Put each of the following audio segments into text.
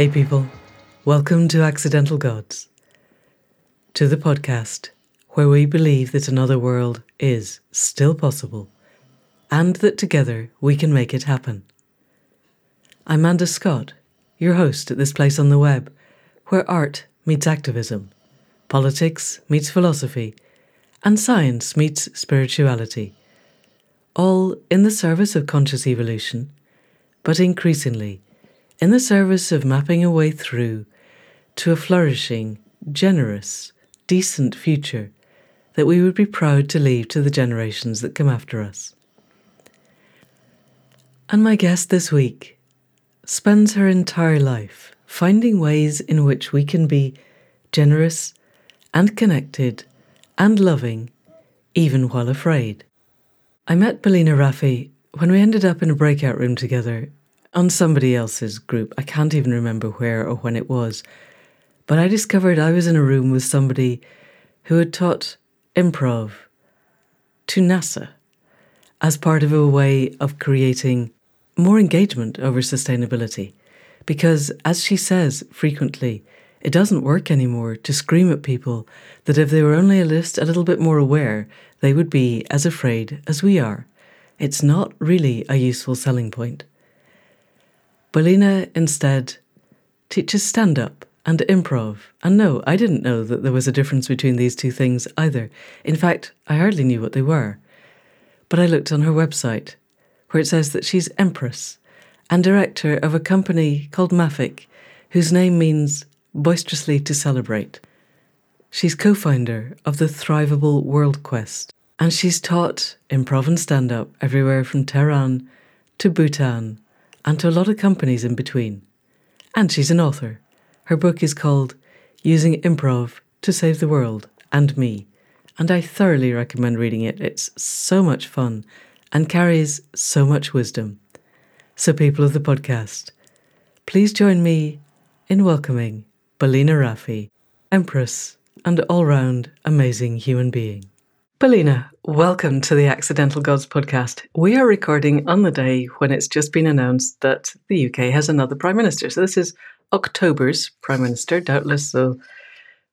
Hey, people. Welcome to Accidental Gods, to the podcast where we believe that another world is still possible and that together we can make it happen. I'm Manda Scott, your host at this place on the web where art meets activism, politics meets philosophy, and science meets spirituality, all in the service of conscious evolution, but increasingly in the service of mapping a way through to a flourishing, generous, decent future that we would be proud to leave to the generations that come after us. And my guest this week spends her entire life finding ways in which we can be generous and connected and loving, even while afraid. I met Belina Raffy when we ended up in a breakout room together on somebody else's group. I can't even remember where or when it was. But I discovered I was in a room with somebody who had taught improv to NASA as part of a way of creating more engagement over sustainability. Because, as she says frequently, it doesn't work anymore to scream at people that if they were only a list a little bit more aware, they would be as afraid as we are. It's not really a useful selling point. Belina instead teaches stand up and improv. And no, I didn't know that there was a difference between these two things either. In fact, I hardly knew what they were. But I looked on her website, where it says that she's Empress and director of a company called Maffick, whose name means boisterously to celebrate. She's co founder of the Thrivable World Quest, and she's taught improv and stand up everywhere from Tehran to Bhutan and to a lot of companies in between. And she's an author. Her book is called Using Improv to Save the World and Me, and I thoroughly recommend reading it. It's so much fun and carries so much wisdom. So, people of the podcast, please join me in welcoming Belina Raffy, Empress and all round amazing human being. Belina, welcome to the Accidental Gods podcast. We are recording on the day when it's just been announced that the UK has another Prime Minister. So, this is October's Prime Minister. Doubtless there'll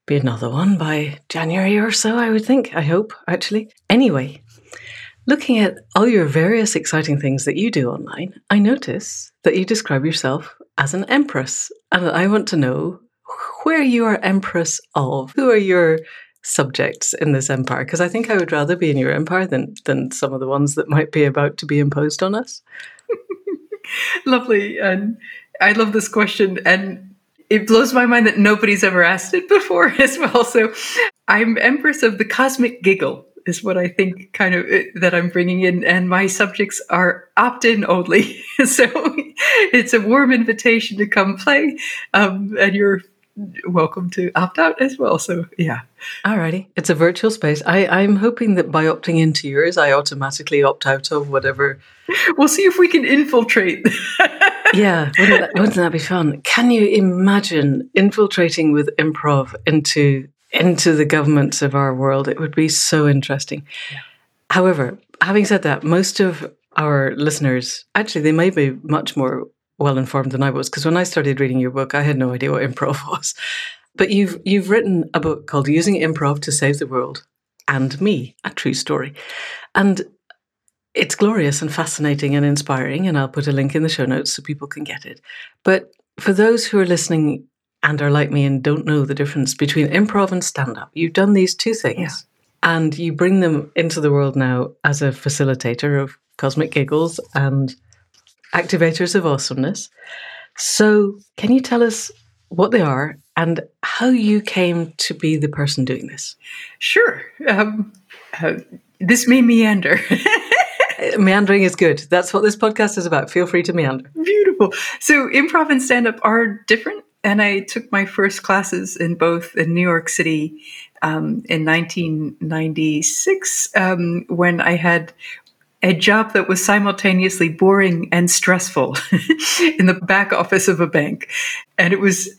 be another one by January or so, I would think. I hope, actually. Anyway, looking at all your various exciting things that you do online, I notice that you describe yourself as an empress. And I want to know where you are empress of. Who are your subjects in this empire? Because I think I would rather be in your empire than, than some of the ones that might be about to be imposed on us. Lovely. And I love this question, and it blows my mind that nobody's ever asked it before as well. So I'm Empress of the Cosmic Giggle, is what I think kind of uh, that I'm bringing in, and my subjects are opt in only. so it's a warm invitation to come play, um, and you're welcome to opt out as well. So yeah. Alrighty. It's a virtual space. I, I'm hoping that by opting into yours, I automatically opt out of whatever. We'll see if we can infiltrate. yeah, wouldn't that, wouldn't that be fun? Can you imagine infiltrating with improv into into the governments of our world? It would be so interesting. Yeah. However, having said that, most of our listeners actually they may be much more well informed than I was because when I started reading your book, I had no idea what improv was. But you've you've written a book called "Using Improv to Save the World" and me, a true story, and it's glorious and fascinating and inspiring. And I'll put a link in the show notes so people can get it. But for those who are listening and are like me and don't know the difference between improv and stand up, you've done these two things. Yeah. And you bring them into the world now as a facilitator of Cosmic Giggles and activators of awesomeness. So, can you tell us what they are and how you came to be the person doing this? Sure. Um, uh, this may meander. Meandering is good. That's what this podcast is about. Feel free to meander. Beautiful. So, improv and stand up are different. And I took my first classes in both in New York City um, in 1996 um, when I had a job that was simultaneously boring and stressful in the back office of a bank. And it was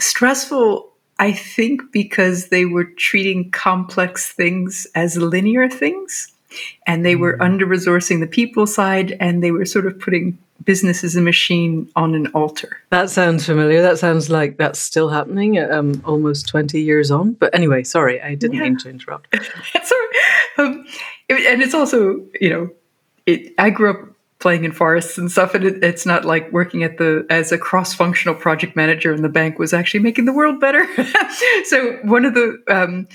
stressful, I think, because they were treating complex things as linear things. And they were mm. under resourcing the people side, and they were sort of putting business is a machine on an altar. That sounds familiar. That sounds like that's still happening um, almost 20 years on. But anyway, sorry, I didn't yeah. mean to interrupt. sorry. Um, and it's also, you know, it, I grew up playing in forests and stuff and it, it's not like working at the as a cross-functional project manager in the bank was actually making the world better so one of the um,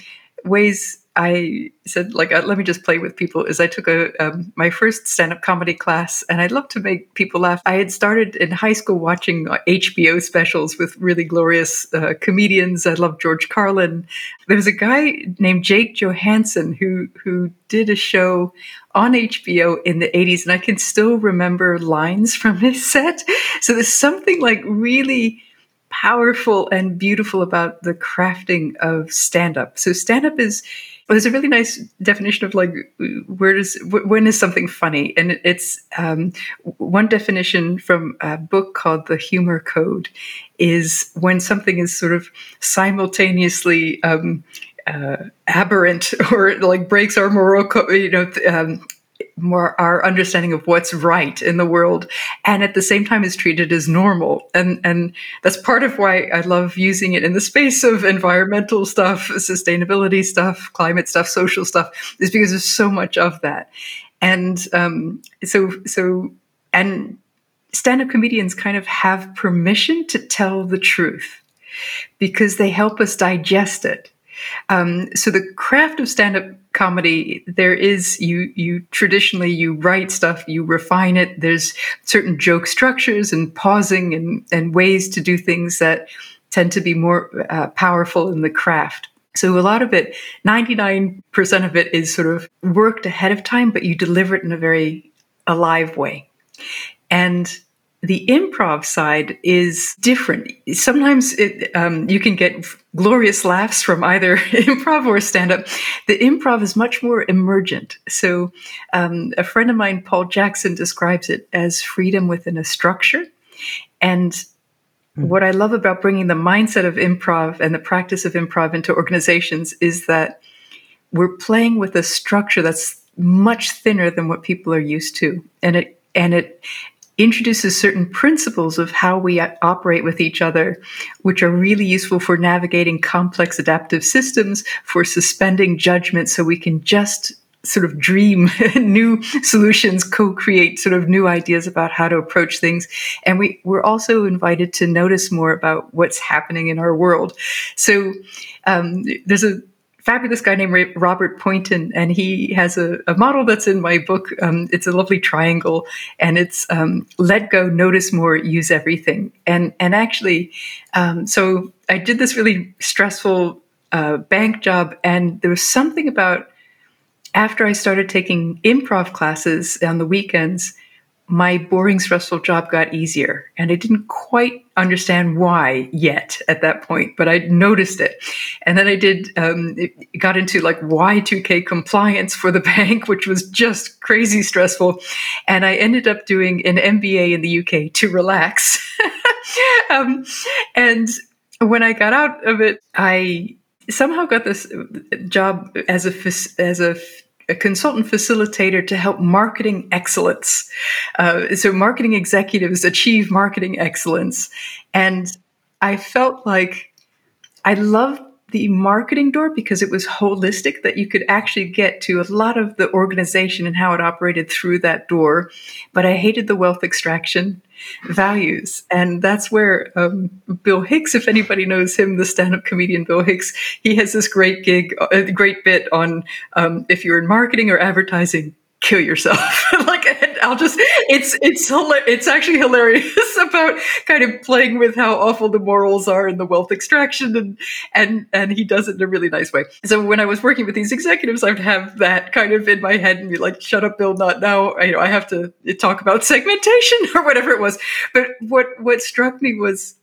ways I said, like, uh, let me just play with people. Is I took a um, my first stand up comedy class, and I love to make people laugh. I had started in high school watching HBO uh, specials with really glorious uh, comedians. I love George Carlin. There was a guy named Jake Johannsen who who did a show on HBO in the 80s, and I can still remember lines from his set. So there's something like really powerful and beautiful about the crafting of stand up. So stand up is well, there's a really nice definition of like where does when is something funny, and it's um, one definition from a book called The Humor Code is when something is sort of simultaneously um, uh, aberrant or like breaks our moral, co- you know, um, more our understanding of what's right in the world and at the same time is treated as normal. And and that's part of why i love using it in the space of environmental stuff sustainability stuff climate stuff social stuff is because there's so much of that. And um, so so and stand-up comedians kind of have permission to tell the truth because they help us digest it. Um, so the craft of stand-up comedy, there is you you traditionally you write stuff, you refine it. There's certain joke structures and pausing and and ways to do things that tend to be more uh, powerful in the craft. So a lot of it, 99% of it is sort of worked ahead of time, but you deliver it in a very alive way. And the improv side is different. Sometimes it, um, you can get glorious laughs from either improv or stand up. The improv is much more emergent. So, um, a friend of mine, Paul Jackson, describes it as freedom within a structure. And mm. what I love about bringing the mindset of improv and the practice of improv into organizations is that we're playing with a structure that's much thinner than what people are used to. And it and it introduces certain principles of how we operate with each other, which are really useful for navigating complex adaptive systems, for suspending judgment so we can just sort of dream new solutions, co-create sort of new ideas about how to approach things. And we, we're also invited to notice more about what's happening in our world. So um, there's a fabulous guy named Robert Poynton, and he has a, a model that's in my book. Um, it's a lovely triangle, and it's um, let go, notice more, use everything. And and actually, um, so I did this really stressful uh, bank job, and there was something about after I started taking improv classes on the weekends my boring, stressful job got easier. And I didn't quite understand why yet at that point, but I noticed it. And then I did, um, got into like Y2K compliance for the bank, which was just crazy stressful. And I ended up doing an MBA in the UK to relax. um, and when I got out of it, I somehow got this job as a as a a consultant facilitator to help marketing excellence. Uh, so, marketing executives achieve marketing excellence. And I felt like I loved the marketing door because it was holistic, that you could actually get to a lot of the organization and how it operated through that door. But I hated the wealth extraction values. And that's where um, Bill Hicks, if anybody knows him, the stand up comedian Bill Hicks, he has this great gig, a great bit on um, if you're in marketing or advertising, kill yourself. like I'll just it's it's it's actually hilarious about kind of playing with how awful the morals are and the wealth extraction and and and he does it in a really nice way. So when I was working with these executives, I'd have that kind of in my head and be like, "Shut up, Bill! Not now." I, you know, I have to talk about segmentation or whatever it was. But what what struck me was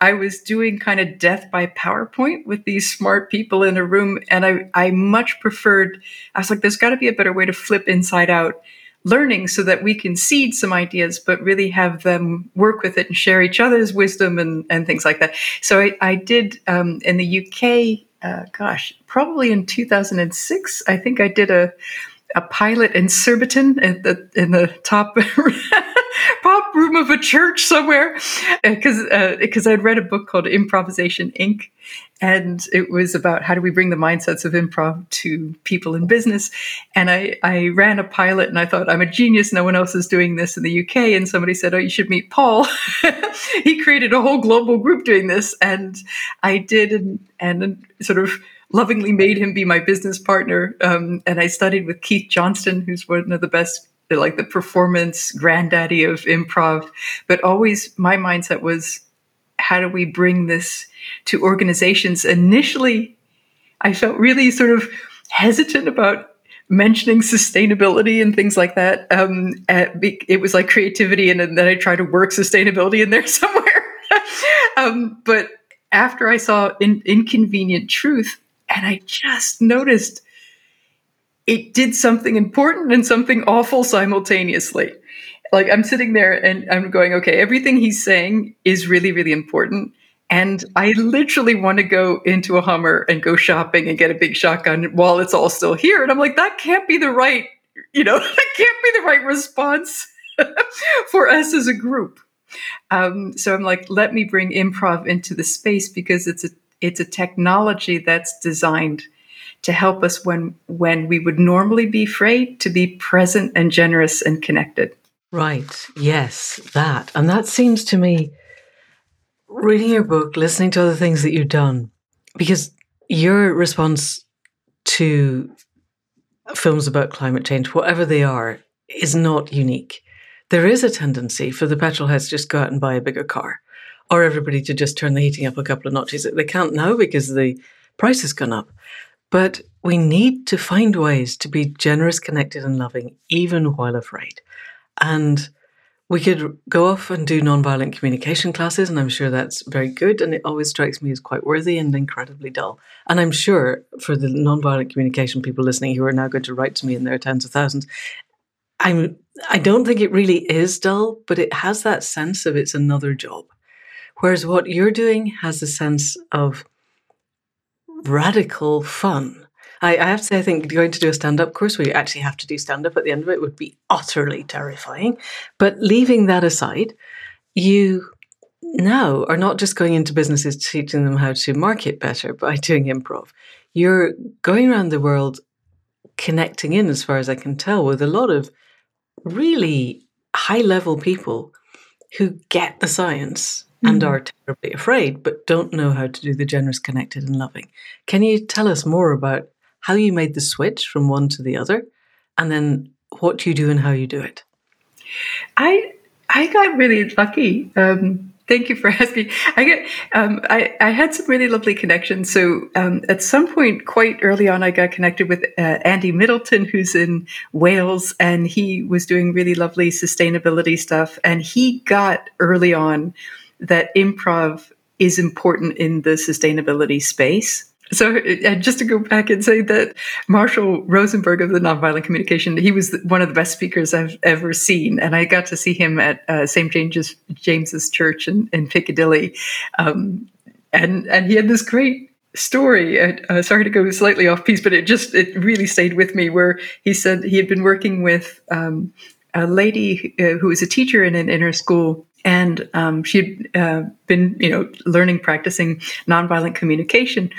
I was doing kind of death by PowerPoint with these smart people in a room. And I, I much preferred, I was like, there's got to be a better way to flip inside out learning so that we can seed some ideas, but really have them work with it and share each other's wisdom and, and things like that. So I, I did um, in the UK, uh, gosh, probably in 2006, I think I did a, a pilot in Surbiton in the, in the top room of a church somewhere because uh, because uh, I'd read a book called Improvisation Inc. and it was about how do we bring the mindsets of improv to people in business. And I I ran a pilot and I thought I'm a genius. No one else is doing this in the UK. And somebody said, oh, you should meet Paul. he created a whole global group doing this, and I did, and and sort of lovingly made him be my business partner. Um, and I studied with Keith Johnstone, who's one of the best, like the performance granddaddy of improv. But always my mindset was, how do we bring this to organizations? Initially, I felt really sort of hesitant about mentioning sustainability and things like that. Um, it was like creativity, and then I tried to work sustainability in there somewhere. um, but after I saw in, Inconvenient Truth, and I just noticed it did something important and something awful simultaneously. Like I'm sitting there and I'm going, okay, everything he's saying is really, really important. And I literally want to go into a Hummer and go shopping and get a big shotgun while it's all still here. And I'm like, that can't be the right, you know, that can't be the right response for us as a group. Um, so I'm like, let me bring improv into the space because it's a it's a technology that's designed to help us when when we would normally be afraid to be present and generous and connected. Right. Yes, that. And that seems to me reading your book, listening to other things that you've done, because your response to films about climate change, whatever they are, is not unique. There is a tendency for the petrol heads to just go out and buy a bigger car or everybody to just turn the heating up a couple of notches. They can't now because the price has gone up. But we need to find ways to be generous, connected, and loving, even while afraid. And we could go off and do nonviolent communication classes, and I'm sure that's very good. And it always strikes me as quite worthy and incredibly dull. And I'm sure for the nonviolent communication people listening who are now going to write to me in their tens of thousands, I'm I don't think it really is dull, but it has that sense of it's another job. Whereas what you're doing has a sense of radical fun. I, I have to say, I think going to do a stand up course where you actually have to do stand up at the end of it would be utterly terrifying. But leaving that aside, you now are not just going into businesses teaching them how to market better by doing improv. You're going around the world connecting in, as far as I can tell, with a lot of really high level people who get the science and mm. are terribly afraid, but don't know how to do the generous, connected, and loving. Can you tell us more about how you made the switch from one to the other, and then what you do and how you do it? I I got really lucky. Um, thank you for asking. I get um, I, I had some really lovely connections. So um, at some point, quite early on, I got connected with uh, Andy Middleton, who's in Wales, and he was doing really lovely sustainability stuff. And he got early on that improv is important in the sustainability space. So, uh, just to go back and say that Marshall Rosenberg of the Nonviolent Communication, he was one of the best speakers I've ever seen, and I got to see him at uh, St. James's, James's Church in, in Piccadilly, um, and and he had this great story. Uh, uh, sorry to go slightly off piece, but it just it really stayed with me. Where he said he had been working with um, a lady uh, who was a teacher in an inner school and um, she had uh, been, you know, learning, practicing nonviolent communication.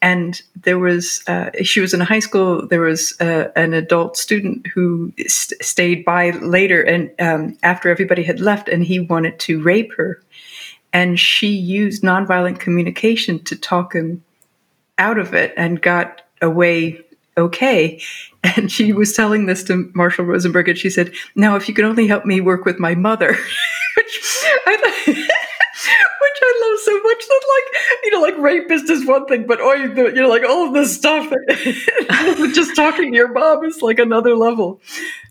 And there was, uh, she was in a high school. There was uh, an adult student who st- stayed by later, and um, after everybody had left, and he wanted to rape her. And she used nonviolent communication to talk him out of it, and got away okay. And she was telling this to Marshall Rosenberg, and she said, "Now, if you could only help me work with my mother." which I which I love so much that like you know like rapist is one thing, but oh you know like all of this stuff just talking to your mom is like another level.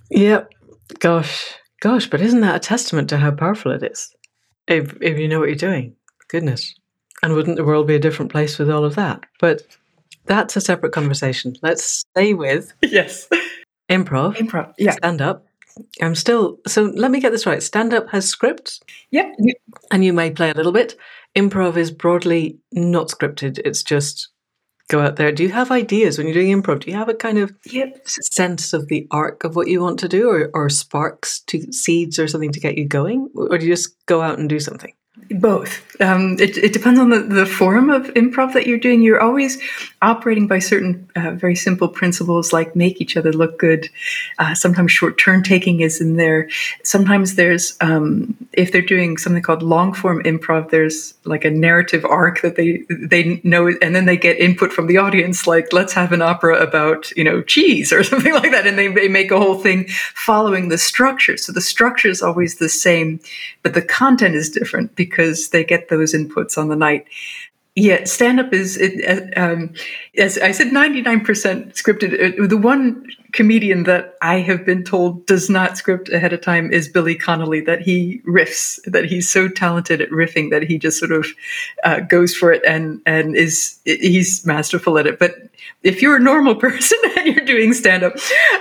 Yep. Gosh, gosh, but isn't that a testament to how powerful it is? If if you know what you're doing, goodness, and wouldn't the world be a different place with all of that? But that's a separate conversation. Let's stay with yes, improv, improv, yeah, stand up. I'm still so let me get this right. Stand up has scripts. Yep. And you may play a little bit. Improv is broadly not scripted. It's just go out there. Do you have ideas when you're doing improv? Do you have a kind of yep. sense of the arc of what you want to do, or, or sparks to seeds or something to get you going, or do you just go out and do something? Both. Um, it, it, depends on the, the form of improv that you're doing. You're always operating by certain uh, very simple principles like make each other look good. Uh, sometimes short turn taking is in there. Sometimes there's, um, if they're doing something called long form improv, there's like a narrative arc that they they know, and then they get input from the audience, like let's have an opera about you know cheese or something like that, and they, they make a whole thing following the structure. So the structure is always the same, but the content is different because they get those inputs on the night. Yeah, stand up is, it, um, as I said, 99% scripted. Uh, the one comedian that I have been told does not script ahead of time is Billy Connolly, that he riffs, that he's so talented at riffing that he just sort of uh, goes for it and, and is, he's masterful at it. But if you're a normal person and you're doing stand up,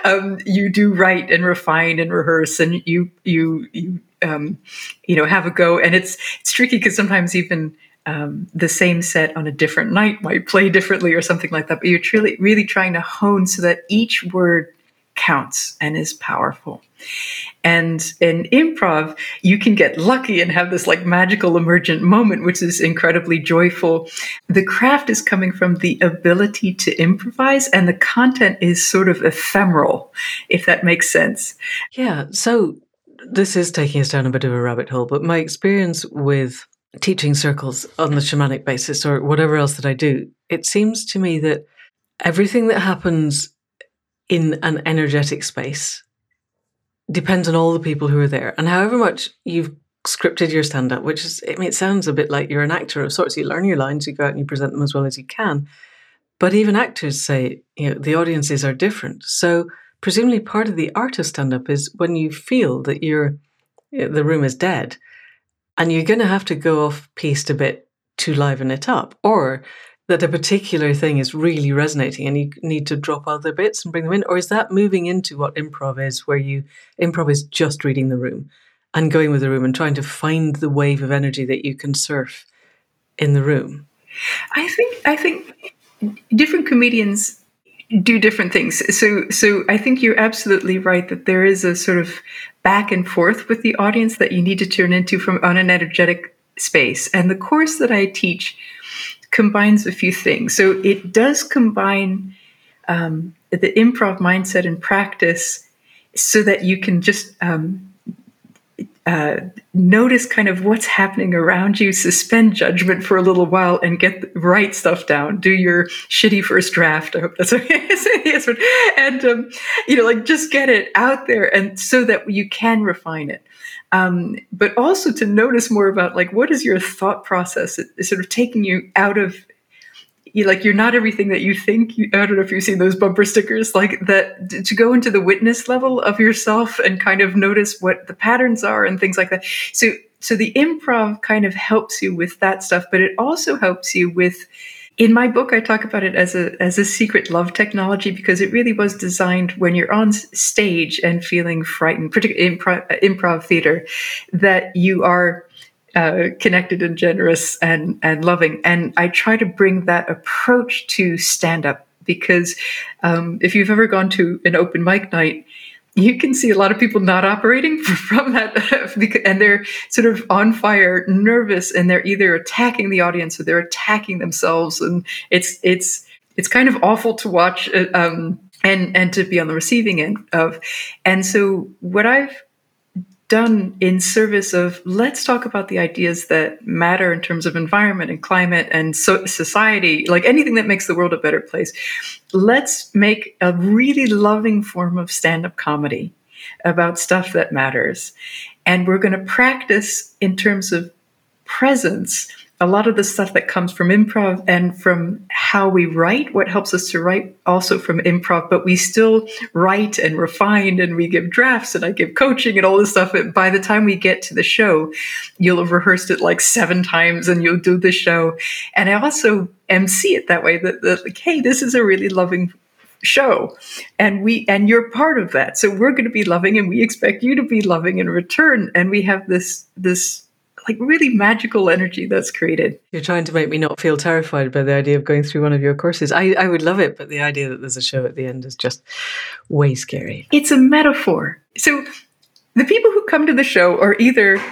um, you do write and refine and rehearse and you, you, you, um, you know, have a go. And it's, it's tricky because sometimes even, um, the same set on a different night might play differently or something like that. But you're truly, really trying to hone so that each word counts and is powerful. And in improv, you can get lucky and have this like magical emergent moment, which is incredibly joyful. The craft is coming from the ability to improvise, and the content is sort of ephemeral, if that makes sense. Yeah. So this is taking us down a bit of a rabbit hole, but my experience with teaching circles on the shamanic basis or whatever else that I do, it seems to me that everything that happens in an energetic space depends on all the people who are there. And however much you've scripted your stand up, which is, I mean, it sounds a bit like you're an actor of sorts. You learn your lines, you go out and you present them as well as you can. But even actors say, you know, the audiences are different. So presumably part of the art of stand up is when you feel that you're, the room is dead and you're going to have to go off piste a bit to liven it up, or that a particular thing is really resonating and you need to drop other bits and bring them in? Or is that moving into what improv is, where you improv is just reading the room and going with the room and trying to find the wave of energy that you can surf in the room? I think I think different comedians do different things. So so I think you're absolutely right that there is a sort of back and forth with the audience that you need to turn into from on an energetic space. And the course that I teach combines a few things. So it does combine um, the improv mindset and practice so that you can just um, uh, notice kind of what's happening around you, suspend judgment for a little while, and get write stuff down. Do your shitty first draft. I hope that's okay. and um, you know, like just get it out there, and so that you can refine it. Um, but also to notice more about like what is your thought process, it's sort of taking you out of you like you're not everything that you think. You, I don't know if you've seen those bumper stickers, like that to go into the witness level of yourself and kind of notice what the patterns are and things like that. So, so the improv kind of helps you with that stuff, but it also helps you with. In my book, I talk about it as a as a secret love technology because it really was designed when you're on stage and feeling frightened, particularly improv, improv theater, that you are uh, connected and generous and and loving. And I try to bring that approach to stand up because um, if you've ever gone to an open mic night, you can see a lot of people not operating from that, and they're sort of on fire, nervous, and they're either attacking the audience or they're attacking themselves, and it's it's it's kind of awful to watch. Uh, um, and and to be on the receiving end of and so what i've done in service of let's talk about the ideas that matter in terms of environment and climate and so society, like anything that makes the world a better place. Let's make a really loving form of stand up comedy about stuff that matters. And we're going to practice in terms of presence a lot of the stuff that comes from improv and from how we write, what helps us to write also from improv, but we still write and refine and we give drafts and I give coaching and all this stuff. And by the time we get to the show, you'll have rehearsed it like seven times and you'll do the show. And I also MC it that way that, that like, hey, this is a really loving show and we and you're part of that so we're going to be loving and we expect you to be loving in return and we have this this like really magical energy that's created. You're trying to make me not feel terrified by the idea of going through one of your courses. I, I would love it, but the idea that there's a show at the end is just way scary. It's a metaphor. So the people who come to the show are either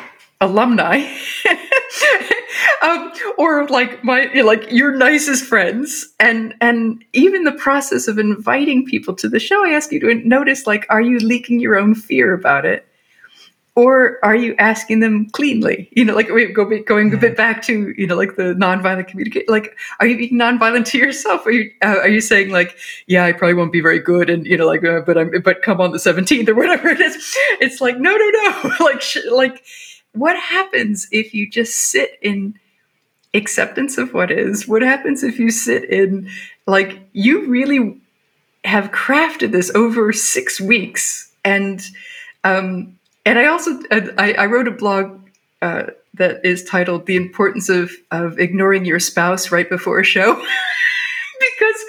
alumni um, or like my like your nicest friends and and even the process of inviting people to the show i ask you to notice like are you leaking your own fear about it or are you asking them cleanly you know like we go going a bit back to you know like the nonviolent communication like are you being nonviolent to yourself are you uh, are you saying like yeah i probably won't be very good and you know like uh, but i'm but come on the 17th or whatever it is it's like no no no like sh- like what happens if you just sit in acceptance of what is? What happens if you sit in, like, you really have crafted this over six weeks? And, um, and I also, I, I wrote a blog uh, that is titled "The Importance of of Ignoring Your Spouse Right Before a Show," because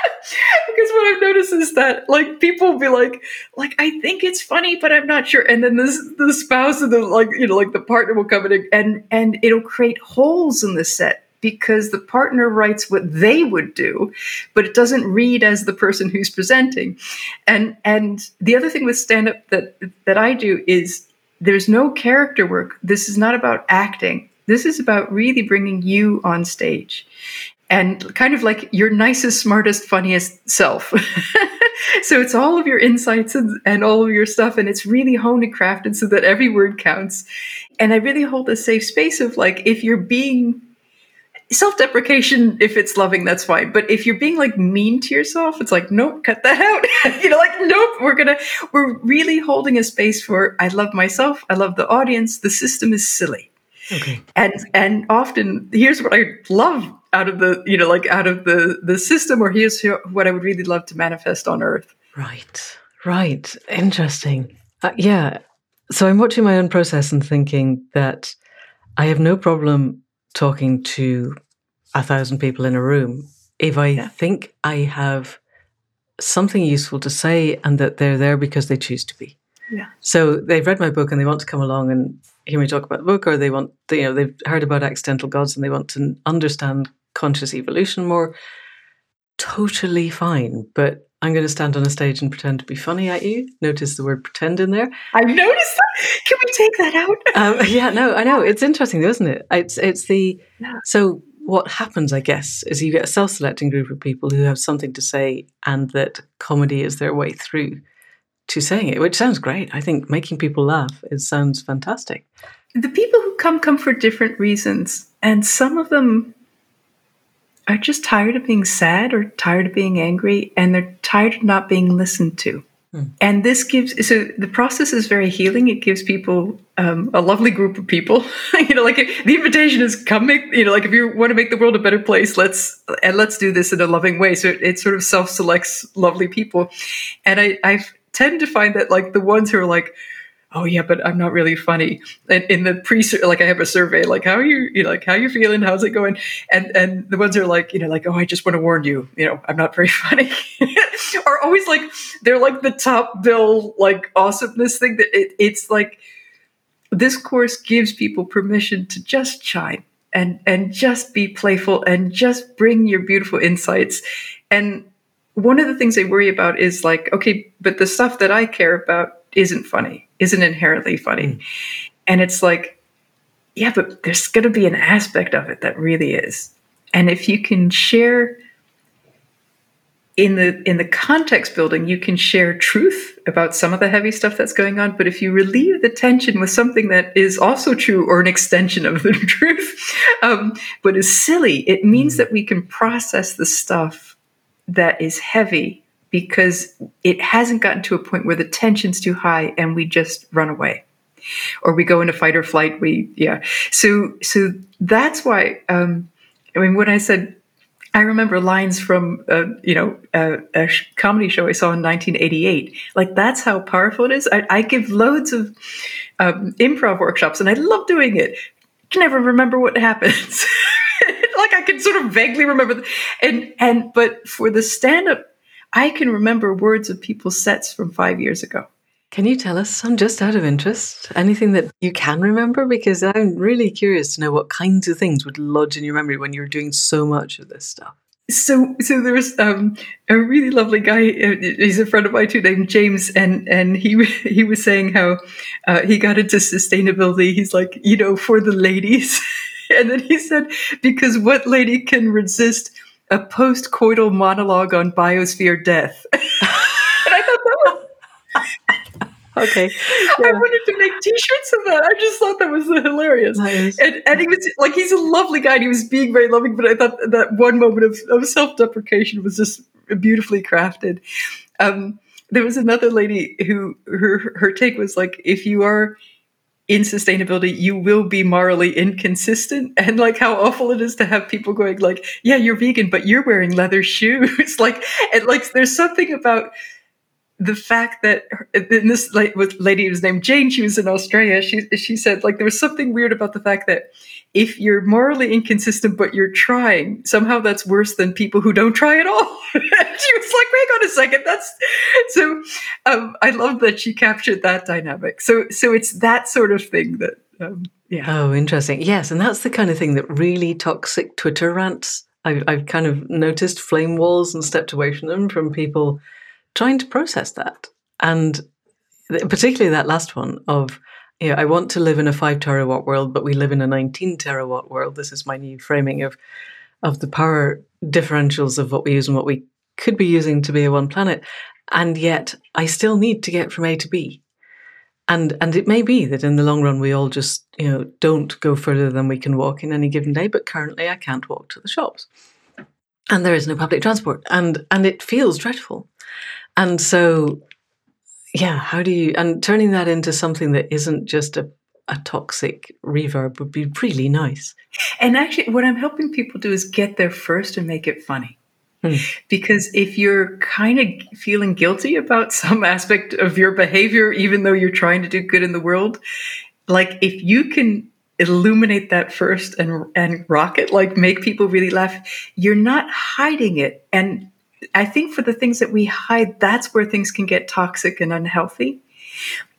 because what I've noticed is that like people will be like, like I think it's funny, but I'm not sure. And then this the spouse and the like, you know, like the partner will come in and and it'll create holes in the set because the partner writes what they would do, but it doesn't read as the person who's presenting. And and the other thing with stand up that that I do is there's no character work. This is not about acting. This is about really bringing you on stage and kind of like your nicest, smartest, funniest self. so it's all of your insights and, and all of your stuff, and it's really honed and crafted so that every word counts. And I really hold a safe space of like, if you're being self deprecation, if it's loving, that's fine. But if you're being like mean to yourself, it's like, nope, cut that out. you know, like, nope, we're gonna, we're really holding a space for I love myself, I love the audience, the system is silly. Okay. And and often here's what I love out of the you know like out of the the system or here's what i would really love to manifest on earth right right interesting uh, yeah so i'm watching my own process and thinking that i have no problem talking to a thousand people in a room if i yeah. think i have something useful to say and that they're there because they choose to be yeah. So they've read my book and they want to come along and hear me talk about the book, or they want, you know, they've heard about accidental gods and they want to understand conscious evolution more, totally fine. But I'm going to stand on a stage and pretend to be funny at you. Notice the word pretend in there. I noticed that. Can we take that out? um, yeah, no, I know. It's interesting, though, isn't it? It's, it's the. So, what happens, I guess, is you get a self selecting group of people who have something to say and that comedy is their way through to saying it, which sounds great. I think making people laugh it sounds fantastic. The people who come come for different reasons, and some of them are just tired of being sad or tired of being angry and they're tired of not being listened to. Hmm. And this gives so the process is very healing. It gives people um, a lovely group of people. you know, like the invitation is come make you know, like if you want to make the world a better place, let's and let's do this in a loving way. So it, it sort of self selects lovely people, and I I tend to find that like the ones who are like, oh yeah, but I'm not really funny. And in the pre, like I have a survey, like how are you, you know, like how you feeling, how's it going, and and the ones are like, you know, like oh, I just want to warn you, you know, I'm not very funny, are always like they're like the top bill like awesomeness thing that it, it's like this course gives people permission to just shine and and just be playful and just bring your beautiful insights. And one of the things I worry about is like, okay, but the stuff that I care about isn't funny, isn't inherently funny. Mm. And it's like, yeah, but there's going to be an aspect of it that really is. And if you can share in the in the context building, you can share truth about some of the heavy stuff that's going on. But if you relieve the tension with something that is also true or an extension of the truth, um, but is silly, it means mm. that we can process the stuff that is heavy because it hasn't gotten to a point where the tension's too high and we just run away. Or we go into fight or flight we yeah. So so that's why um i mean when i said i remember lines from uh, you know a, a, comedy show i saw in 1988 like that's how powerful it is. I, I give loads of um, improv workshops and i love doing it. Can never remember what happens. Like i can sort of vaguely remember and and but for the stand-up I can remember words of people's sets from five years ago. Can you tell us some just out of interest? Anything that you can remember? Because I'm really curious to know what kinds of things would lodge in your memory when you're doing so much of this stuff. So, so there was um, a really lovely guy. Uh, he's a friend of mine too, named James, and and he he was saying how uh, he got into sustainability. He's like, you know, for the ladies, and then he said, because what lady can resist a post-coital monologue on biosphere death? and I thought that was okay. Yeah. I wanted to make T-shirts of that. I just thought that was hilarious. Nice. And, and he was like, he's a lovely guy. and He was being very loving, but I thought that one moment of, of self-deprecation was just beautifully crafted. Um, there was another lady who her her take was like, if you are in sustainability, you will be morally inconsistent. And like how awful it is to have people going like, yeah, you're vegan, but you're wearing leather shoes. like, and like, there's something about the fact that in this like with lady was named Jane, she was in Australia. She she said like there was something weird about the fact that if you're morally inconsistent but you're trying, somehow that's worse than people who don't try at all. she was like, "Wait on a second, that's so." Um, I love that she captured that dynamic. So so it's that sort of thing that. Um, yeah. Oh, interesting. Yes, and that's the kind of thing that really toxic Twitter rants. I've, I've kind of noticed flame walls and stepped away from them from people trying to process that. And particularly that last one of, know, I want to live in a five terawatt world, but we live in a 19 terawatt world. This is my new framing of, of the power differentials of what we use and what we could be using to be a one planet. And yet I still need to get from A to B. And, and it may be that in the long run we all just you know don't go further than we can walk in any given day but currently i can't walk to the shops and there is no public transport and and it feels dreadful and so, yeah, how do you, and turning that into something that isn't just a, a toxic reverb would be really nice. And actually, what I'm helping people do is get there first and make it funny. Hmm. Because if you're kind of feeling guilty about some aspect of your behavior, even though you're trying to do good in the world, like if you can illuminate that first and and rock it, like make people really laugh, you're not hiding it. And I think for the things that we hide, that's where things can get toxic and unhealthy.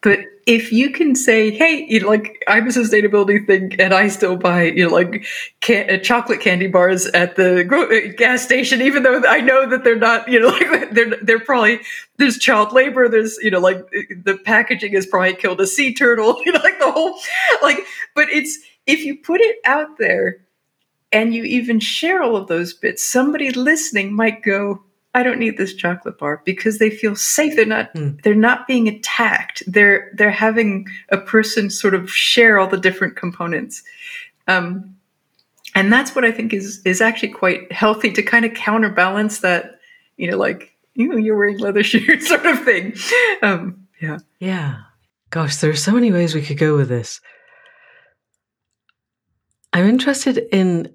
But if you can say, "Hey, you know, like I'm a sustainability thing, and I still buy, you know, like can- uh, chocolate candy bars at the gro- uh, gas station, even though I know that they're not, you know, like they're they're probably there's child labor, there's you know, like uh, the packaging has probably killed a sea turtle, you know, like the whole, like. But it's if you put it out there, and you even share all of those bits, somebody listening might go, I don't need this chocolate bar because they feel safe. They're not mm. they're not being attacked. They're they're having a person sort of share all the different components. Um, and that's what I think is is actually quite healthy to kind of counterbalance that, you know, like you know, you're wearing leather shoes sort of thing. Um, yeah. Yeah. Gosh, there are so many ways we could go with this. I'm interested in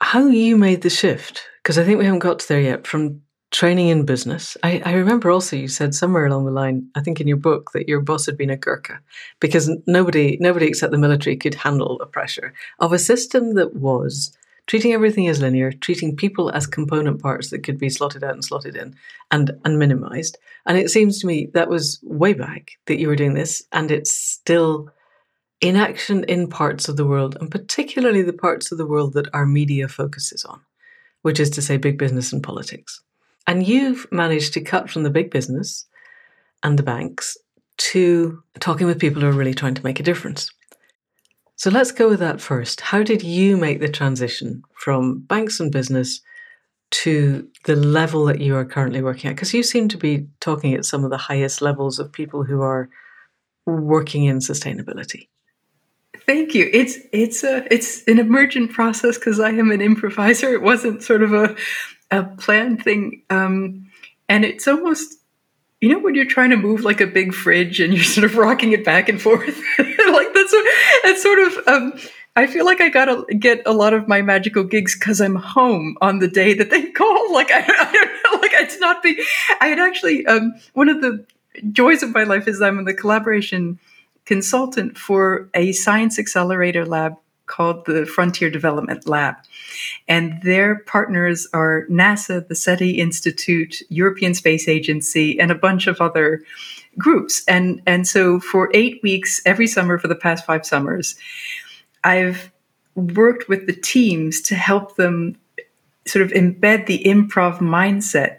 how you made the shift because I think we haven't got to there yet from training in business. I, I, remember also you said somewhere along the line, I think in your book, that your boss had been a Gurkha because nobody, nobody except the military could handle the pressure of a system that was treating everything as linear, treating people as component parts that could be slotted out and slotted in and, and minimized. And it seems to me that was way back that you were doing this, and it's still in action in parts of the world, and particularly the parts of the world that our media focuses on which is to say big business and politics. And you've managed to cut from the big business and the banks to talking with people who are really trying to make a difference. So let's go with that first. How did you make the transition from banks and business to the level that you are currently working at? Because you seem to be talking at some of the highest levels of people who are working in sustainability. Thank you. It's it's a it's an emergent process because I am an improviser. It wasn't sort of a a planned thing, um, and it's almost you know when you're trying to move like a big fridge and you're sort of rocking it back and forth. like that's that's sort of. Um, I feel like I gotta get a lot of my magical gigs because I'm home on the day that they call. Like I, I don't know. Like it's not being. I had actually um, one of the joys of my life is I'm in the collaboration consultant for a science accelerator lab called the Frontier Development Lab. And their partners are NASA, the SETI Institute, European Space Agency, and a bunch of other groups. And, and so for eight weeks every summer for the past five summers, I've worked with the teams to help them sort of embed the improv mindset.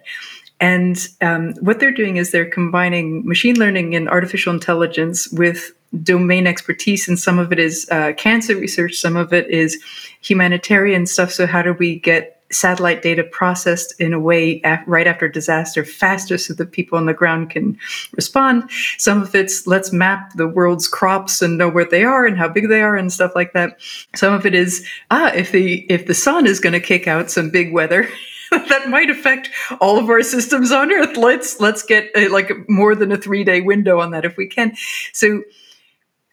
And um, what they're doing is they're combining machine learning and artificial intelligence with domain expertise. And some of it is uh, cancer research, some of it is humanitarian stuff. So, how do we get satellite data processed in a way af- right after disaster faster so that people on the ground can respond. Some of it's let's map the world's crops and know where they are and how big they are and stuff like that. Some of it is ah if the if the sun is going to kick out some big weather that might affect all of our systems on earth let's let's get a, like more than a 3 day window on that if we can. So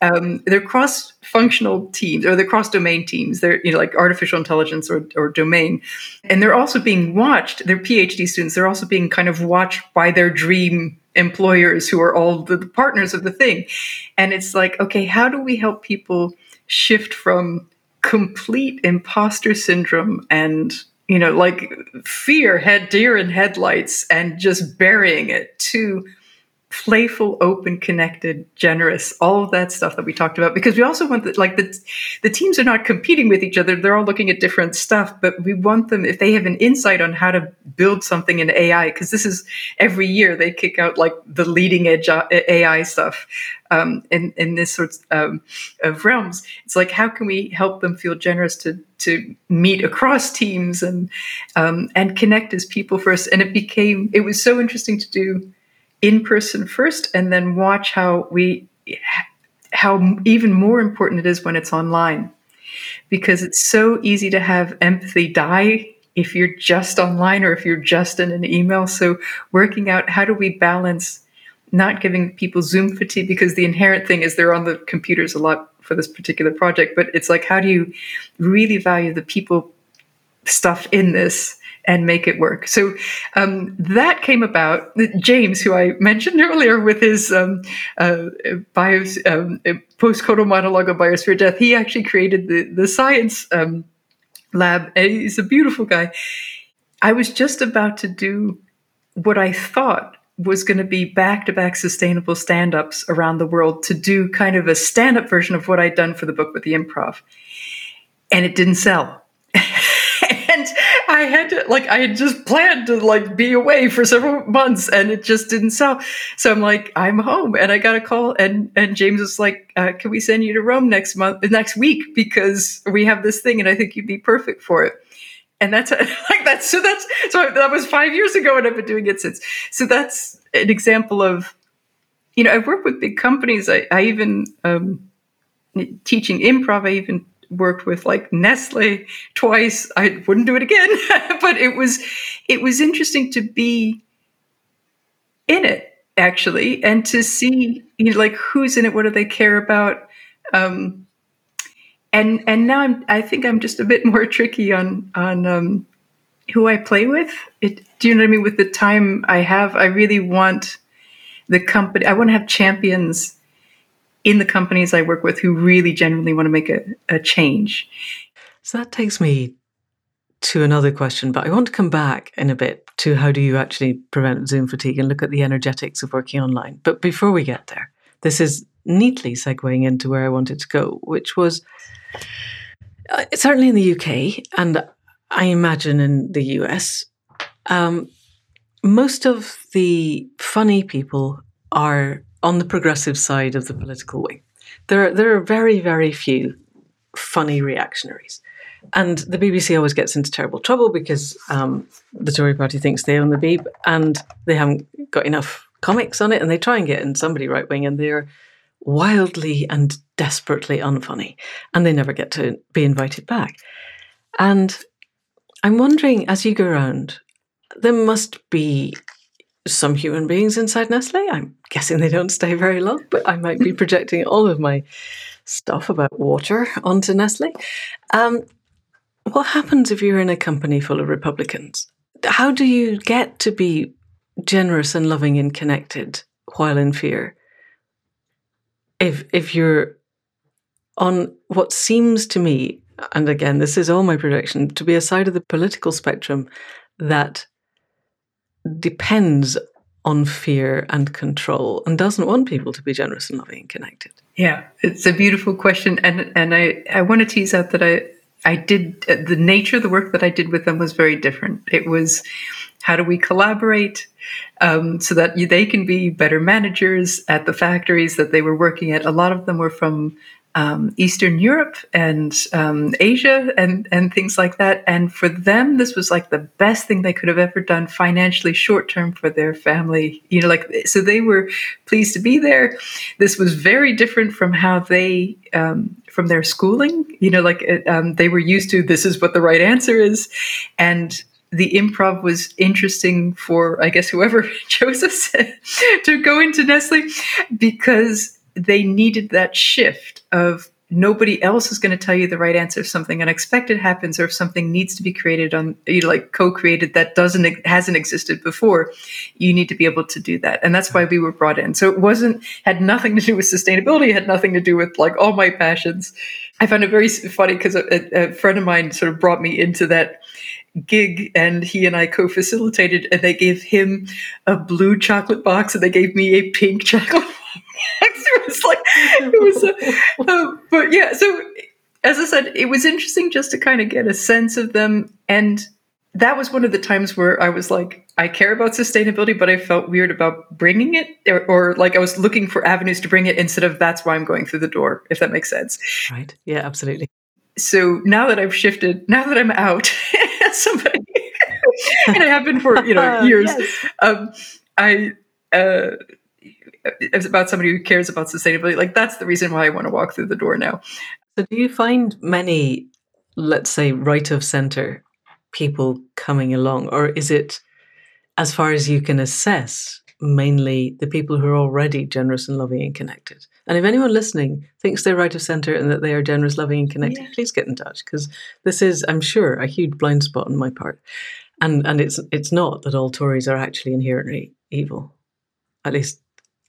um, they're cross-functional teams or they're cross-domain teams. They're you know like artificial intelligence or, or domain, and they're also being watched. They're PhD students. They're also being kind of watched by their dream employers who are all the partners of the thing. And it's like, okay, how do we help people shift from complete imposter syndrome and you know like fear head deer in headlights and just burying it to playful, open, connected, generous, all of that stuff that we talked about. Because we also want that, like the the teams are not competing with each other; they're all looking at different stuff. But we want them if they have an insight on how to build something in AI, because this is every year they kick out like the leading edge uh, AI stuff. Um, in in this sort um, of realms, it's like how can we help them feel generous to to meet across teams and um, and connect as people first? And it became it was so interesting to do in person first and then watch how we how even more important it is when it's online. Because it's so easy to have empathy die if you're just online or if you're just in an email. So working out how do we balance not giving people zoom fatigue? Because the inherent thing is they're on the computers a lot for this particular project but it's like how do you really value the people stuff in this and make it work. So um, that came about. James, who I mentioned earlier with his um, uh, um, post-coital monologue of biosphere death, he actually created the, the science um, lab. And he's a beautiful guy. I was just about to do what I thought was going to be back-to-back sustainable stand-ups around the world to do kind of a stand-up version of what I'd done for the book with the improv. And it didn't sell. Had to like I had just planned to like be away for several months and it just didn't sell. So I'm like I'm home and I got a call and and James was like, uh, "Can we send you to Rome next month next week because we have this thing and I think you'd be perfect for it." And that's like that's so that's so that was five years ago and I've been doing it since. So that's an example of you know I've worked with big companies. I, I even um, teaching improv. I even worked with like Nestle twice. I wouldn't do it again, but it was it was interesting to be in it actually and to see you know like who's in it, what do they care about. Um, and and now I'm I think I'm just a bit more tricky on on um, who I play with. It do you know what I mean? With the time I have, I really want the company. I want to have champions in the companies I work with who really genuinely want to make a, a change. So that takes me to another question, but I want to come back in a bit to how do you actually prevent Zoom fatigue and look at the energetics of working online. But before we get there, this is neatly segueing into where I wanted to go, which was uh, certainly in the UK and I imagine in the US, um, most of the funny people are on the progressive side of the political wing. There, are, there are very, very few funny reactionaries. And the BBC always gets into terrible trouble because um, the Tory party thinks they own the Beeb and they haven't got enough comics on it and they try and get in somebody right wing and they're wildly and desperately unfunny and they never get to be invited back. And I'm wondering, as you go around, there must be some human beings inside Nestle. I'm guessing they don't stay very long, but I might be projecting all of my stuff about water onto Nestle. Um, what happens if you're in a company full of Republicans? How do you get to be generous and loving and connected while in fear? If if you're on what seems to me, and again, this is all my projection, to be a side of the political spectrum that depends on fear and control and doesn't want people to be generous and loving and connected? Yeah, it's a beautiful question, and and I I want to tease out that I I did the nature of the work that I did with them was very different. It was how do we collaborate um, so that they can be better managers at the factories that they were working at. A lot of them were from um, Eastern Europe and um, Asia and and things like that. And for them, this was like the best thing they could have ever done financially, short term for their family. You know, like so they were pleased to be there. This was very different from how they um, from their schooling. You know, like um, they were used to this is what the right answer is, and the improv was interesting for I guess whoever chose us to go into Nestle because they needed that shift of nobody else is going to tell you the right answer if something unexpected happens or if something needs to be created on you know, like co-created that doesn't hasn't existed before you need to be able to do that. And that's why we were brought in. So it wasn't had nothing to do with sustainability had nothing to do with like all my passions. I found it very funny because a, a friend of mine sort of brought me into that gig and he and I co-facilitated and they gave him a blue chocolate box and they gave me a pink chocolate it was like it was a, uh, but yeah so as i said it was interesting just to kind of get a sense of them and that was one of the times where i was like i care about sustainability but i felt weird about bringing it or, or like i was looking for avenues to bring it instead of that's why i'm going through the door if that makes sense. Right. Yeah absolutely. So now that i've shifted now that i'm out somebody and i have been for you know years yes. um, i uh, about somebody who cares about sustainability. Like that's the reason why I want to walk through the door now. So, do you find many, let's say, right of center people coming along, or is it, as far as you can assess, mainly the people who are already generous and loving and connected? And if anyone listening thinks they're right of center and that they are generous, loving, and connected, yeah. please get in touch because this is, I'm sure, a huge blind spot on my part. And and it's it's not that all Tories are actually inherently evil. At least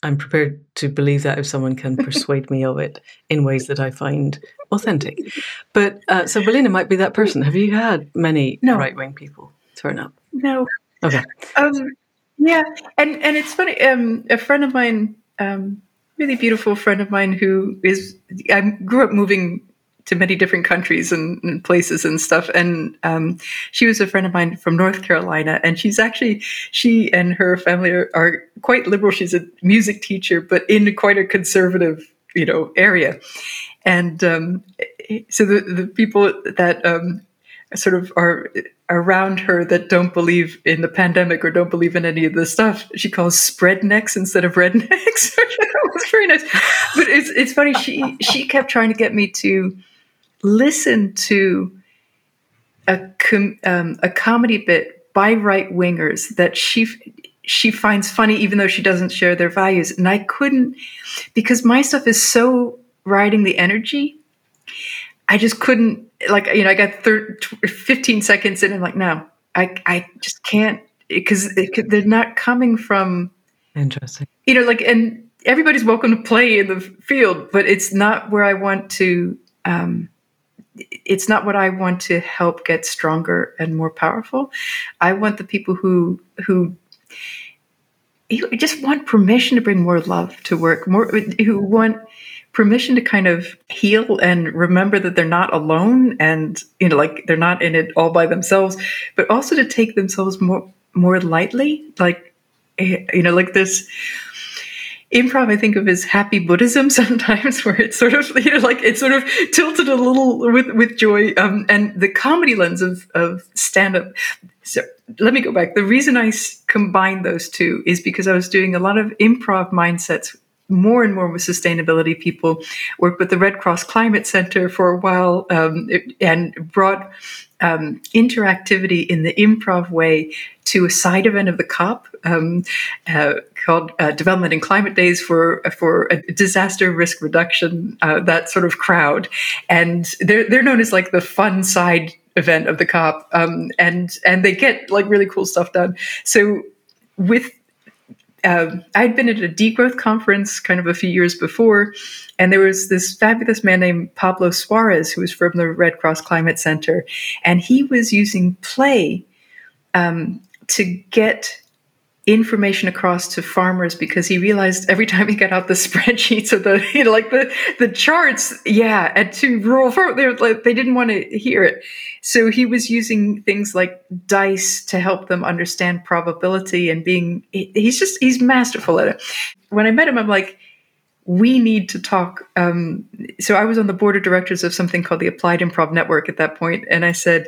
I'm prepared to believe that if someone can persuade me of it in ways that I find authentic. But uh, so Belina might be that person. Have you had many no. right wing people turn up? No. Okay. Um, yeah, and and it's funny. Um, a friend of mine, um, really beautiful friend of mine, who is I grew up moving to many different countries and, and places and stuff. And um, she was a friend of mine from North Carolina, and she's actually she and her family are, are, quite liberal. She's a music teacher, but in quite a conservative, you know, area. And um, so the the people that um, sort of are around her that don't believe in the pandemic or don't believe in any of this stuff, she calls spreadnecks instead of rednecks. it was very nice. But it's it's funny. She she kept trying to get me to listen to a com- um, a comedy bit by right wingers that she she finds funny, even though she doesn't share their values. And I couldn't because my stuff is so riding the energy. I just couldn't like you know I got 13, 15 seconds in and I'm like no I I just can't because they're not coming from interesting you know like and everybody's welcome to play in the field but it's not where I want to um, it's not what I want to help get stronger and more powerful. I want the people who who just want permission to bring more love to work, more who want permission to kind of heal and remember that they're not alone and you know like they're not in it all by themselves, but also to take themselves more more lightly, like eh, you know like this improv I think of as happy Buddhism sometimes, where it's sort of you know like it's sort of tilted a little with with joy, um, and the comedy lens of of stand up. So let me go back. The reason I s- combined those two is because I was doing a lot of improv mindsets more and more with sustainability people. Worked with the Red Cross Climate Center for a while um, and brought um, interactivity in the improv way to a side event of the COP um, uh, called uh, Development and Climate Days for for disaster risk reduction. Uh, that sort of crowd, and they're they're known as like the fun side event of the COP, um, and and they get like really cool stuff done. So with um, I'd been at a degrowth conference kind of a few years before, and there was this fabulous man named Pablo Suarez who was from the Red Cross Climate Center, and he was using play um, to get information across to farmers because he realized every time he got out the spreadsheets of the you know like the the charts yeah and to rural farmers like, they didn't want to hear it. So he was using things like dice to help them understand probability and being he's just he's masterful at it. When i met him i'm like we need to talk um, so i was on the board of directors of something called the applied improv network at that point and i said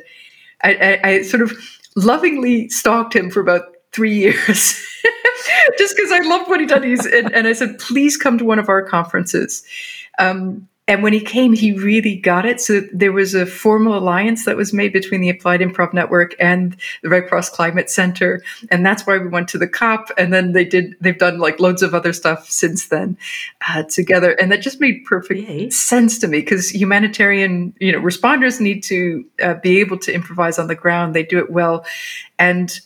I, I, I sort of lovingly stalked him for about three years just because I loved what he done. He's, and, and, I said, please come to one of our conferences. Um, and when he came, he really got it. So there was a formal alliance that was made between the Applied Improv Network and the Red Cross Climate Center, and that's why we went to the COP. And then they did; they've done like loads of other stuff since then uh, together, and that just made perfect Yay. sense to me because humanitarian, you know, responders need to uh, be able to improvise on the ground. They do it well, and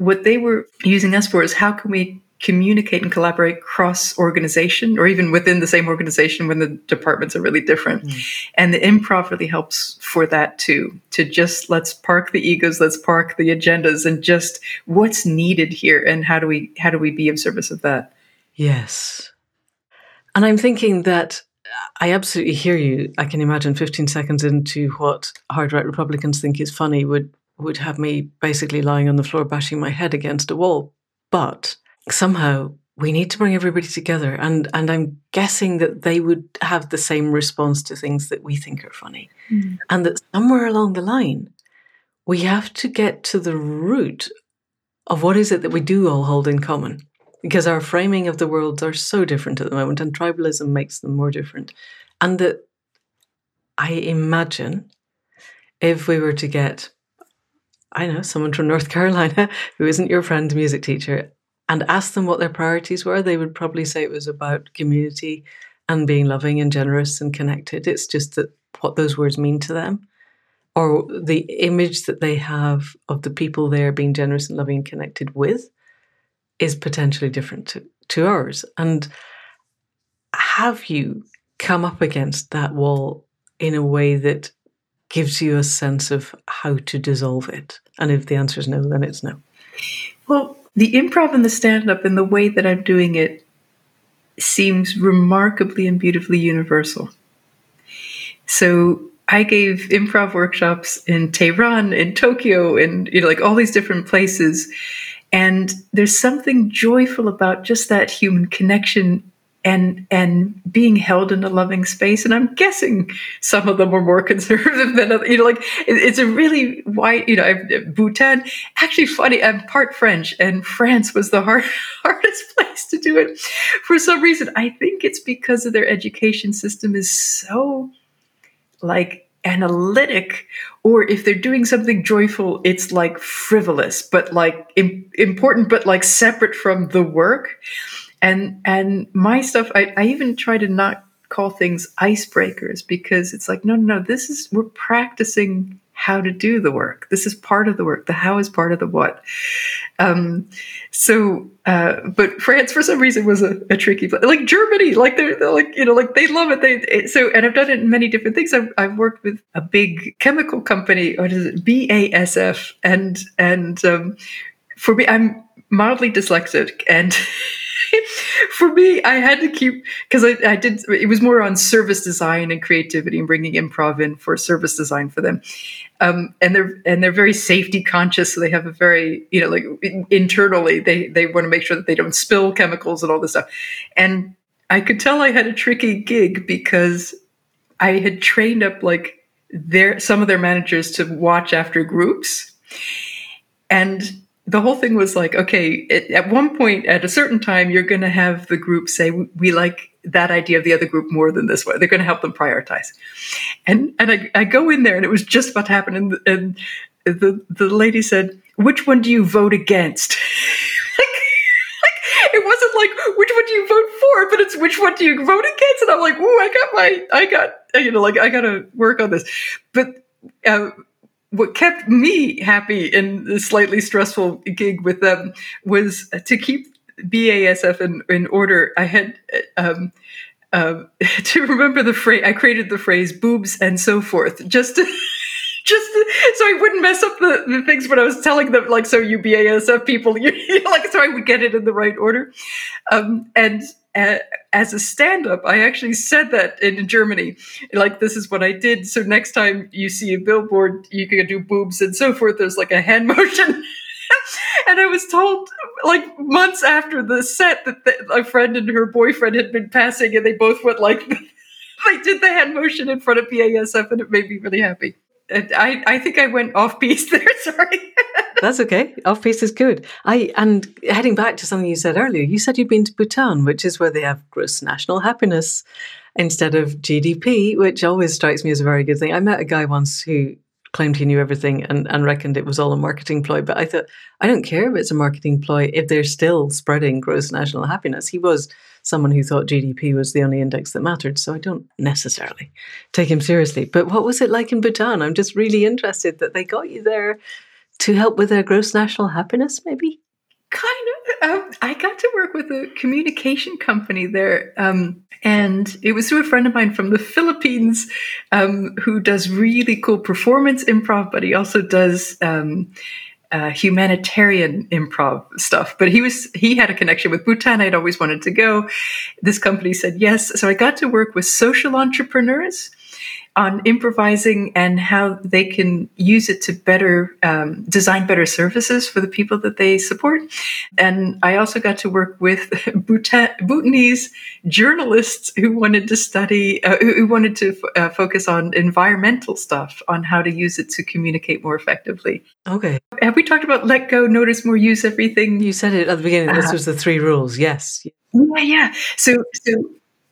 what they were using us for is how can we communicate and collaborate cross organization or even within the same organization when the departments are really different. Mm. And the improv really helps for that too, to just let's park the egos, let's park the agendas and just what's needed here and how do we how do we be of service of that? Yes. And I'm thinking that I absolutely hear you. I can imagine 15 seconds into what hard right Republicans think is funny would would have me basically lying on the floor bashing my head against a wall. But somehow we need to bring everybody together and and I'm guessing that they would have the same response to things that we think are funny. Mm. And that somewhere along the line we have to get to the root of what is it that we do all hold in common because our framing of the world are so different at the moment and tribalism makes them more different and that I imagine if we were to get I know someone from North Carolina who isn't your friend's music teacher and ask them what their priorities were, they would probably say it was about community and being loving and generous and connected. It's just that what those words mean to them or the image that they have of the people they're being generous and loving and connected with is potentially different to, to ours. And have you come up against that wall in a way that gives you a sense of how to dissolve it? And if the answer is no, then it's no. Well, the improv and the stand up and the way that I'm doing it seems remarkably and beautifully universal. So I gave improv workshops in Tehran, in Tokyo, and you know, like all these different places. And there's something joyful about just that human connection and and being held in a loving space. And i'm guessing some of them were more conservative than other, you know like it, it's a really white you know I've, bhutan actually funny i'm part french and france was the hard, hardest place to do it for some reason. I think it's because of their education system is so like analytic or if they're doing something joyful it's like frivolous but like Im- important but like separate from the work and and my stuff I, I even try to not call things icebreakers because it's like no no this is we're practicing how to do the work. This is part of the work. The how is part of the what. Um, so uh, but france for some reason was a, a tricky place like germany like they're, they're, like you know like they love it. They it, so and i've done it in many different things. I've, I've worked with a big chemical company what is it basf and and um, for me i'm mildly dyslexic and for me, I had to keep because I, I, did. It was more on service design and creativity and bringing improv in for service design for them. Um, and they're and they're very safety conscious, so they have a very you know like internally they they want to make sure that they don't spill chemicals and all this stuff. And I could tell I had a tricky gig because I had trained up like their some of their managers to watch after groups, and the whole thing was like, okay, it, at one point, at a certain time, you're going to have the group say, we like that idea of the other group more than this one. They're going to help them prioritize. And and I, I go in there, and it was just about to happen. And, and the, the lady said, which one do you vote against? it wasn't like which one do you vote for, but it's which one do you vote against? And I'm like, ooh, I got my, I got, you know, like I got to work on this. But uh, what kept me happy in the slightly stressful gig with them was to keep BASF in, in order. I had um, uh, to remember the phrase. I created the phrase "boobs and so forth" just to just so I wouldn't mess up the, the things when I was telling them, like, so you BASF people, you, you know, like, so I would get it in the right order. Um, and as a stand up, I actually said that in Germany, like, this is what I did. So next time you see a billboard, you can do boobs and so forth. There's like a hand motion. and I was told, like months after the set, that the, a friend and her boyfriend had been passing, and they both went like, they did the hand motion in front of BASF, and it made me really happy. I, I think I went off piece there. Sorry. That's okay. Off piece is good. I and heading back to something you said earlier, you said you'd been to Bhutan, which is where they have gross national happiness instead of GDP, which always strikes me as a very good thing. I met a guy once who claimed he knew everything and, and reckoned it was all a marketing ploy. But I thought, I don't care if it's a marketing ploy if they're still spreading gross national happiness. He was someone who thought GDP was the only index that mattered. So I don't necessarily take him seriously. But what was it like in Bhutan? I'm just really interested that they got you there to help with their gross national happiness, maybe? Kind of. Um, I got to work with a communication company there. Um, and it was through a friend of mine from the Philippines um, who does really cool performance improv, but he also does um, uh, humanitarian improv stuff. But he was he had a connection with Bhutan. I'd always wanted to go. This company said yes, so I got to work with social entrepreneurs on improvising and how they can use it to better um, design better services for the people that they support. And I also got to work with Bhutan- Bhutanese journalists who wanted to study, uh, who wanted to f- uh, focus on environmental stuff, on how to use it to communicate more effectively. Okay. Have we talked about let go, notice more, use everything? You said it at the beginning. This uh, was the three rules. Yes. Yeah, yeah. So, so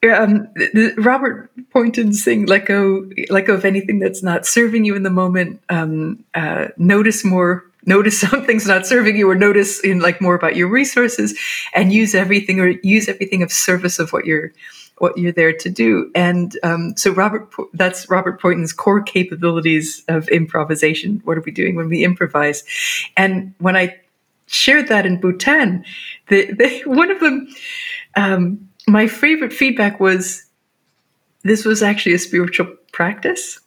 um, Robert Poynton's thing, let go, let go of anything that's not serving you in the moment. Um, uh, notice more, notice something's not serving you, or notice in like more about your resources, and use everything or use everything of service of what you're what you're there to do. And um, so Robert, that's Robert Poynton's core capabilities of improvisation. What are we doing when we improvise? And when I shared that in Bhutan, the, the one of them. Um, my favorite feedback was this was actually a spiritual practice.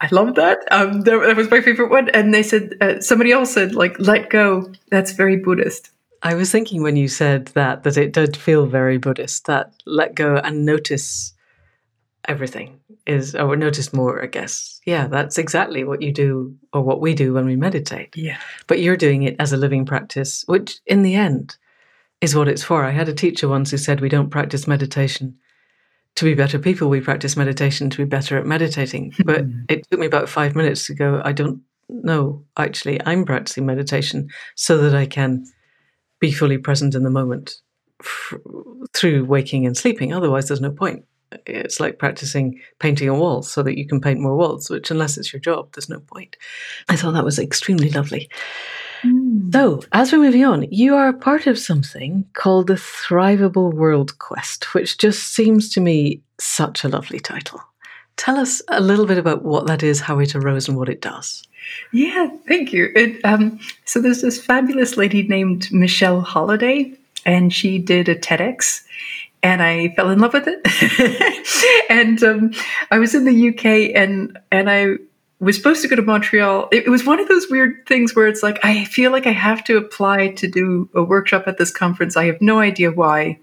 I love that. Um, that, was my favorite one. And they said, uh, somebody else said, like, let go. That's very Buddhist. I was thinking when you said that, that it did feel very Buddhist, that let go and notice everything is, or notice more, I guess. Yeah, that's exactly what you do or what we do when we meditate. Yeah. But you're doing it as a living practice, which in the end is what it's for. I had a teacher once who said we don't practice meditation to be better people, we practice meditation to be better at meditating. But it took me about five minutes to go, I don't know, actually, I'm practicing meditation so that I can be fully present in the moment f- through waking and sleeping. Otherwise, there's no point. It's like practicing painting a wall so that you can paint more walls, which, unless it's your job, there's no point. I thought that was extremely lovely. So, as we're moving on, you are part of something called the Thrivable World Quest, which just seems to me such a lovely title. Tell us a little bit about what that is, how it arose, and what it does. Yeah, thank you. It, um, so, there's this fabulous lady named Michelle Holliday, and she did a TEDx and I fell in love with it. and um, I was in the UK, and and I was supposed to go to Montreal. It, it, was one of those weird things where it's like, I feel like I have to apply to do a workshop at this conference. I have no idea why.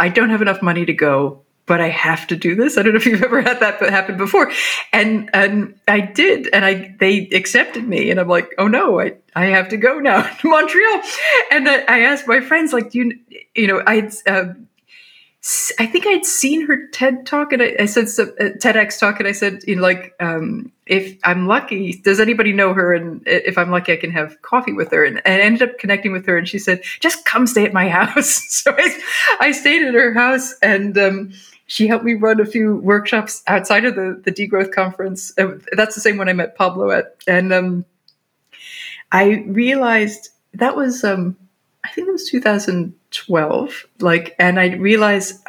I don't have enough money to go, but I have to do this. I don't know if you've ever had that happen before. And and I did, and I they accepted me, and I'm like, oh no, I, I have to go now to Montreal. And I, I asked my friends, like, you you know, I uh, I think I'd seen her TED talk, and I, I said uh, TEDx talk, and I said, you know, like, um, if I'm lucky, does anybody know her? And if I'm lucky, I can have coffee with her. And, and I ended up connecting with her, and she said, just come stay at my house. so I, I stayed at her house, and um, she helped me run a few workshops outside of the the degrowth conference. Uh, that's the same one I met Pablo at, and um, I realized that was um, I think it was 2012. Like, and I realized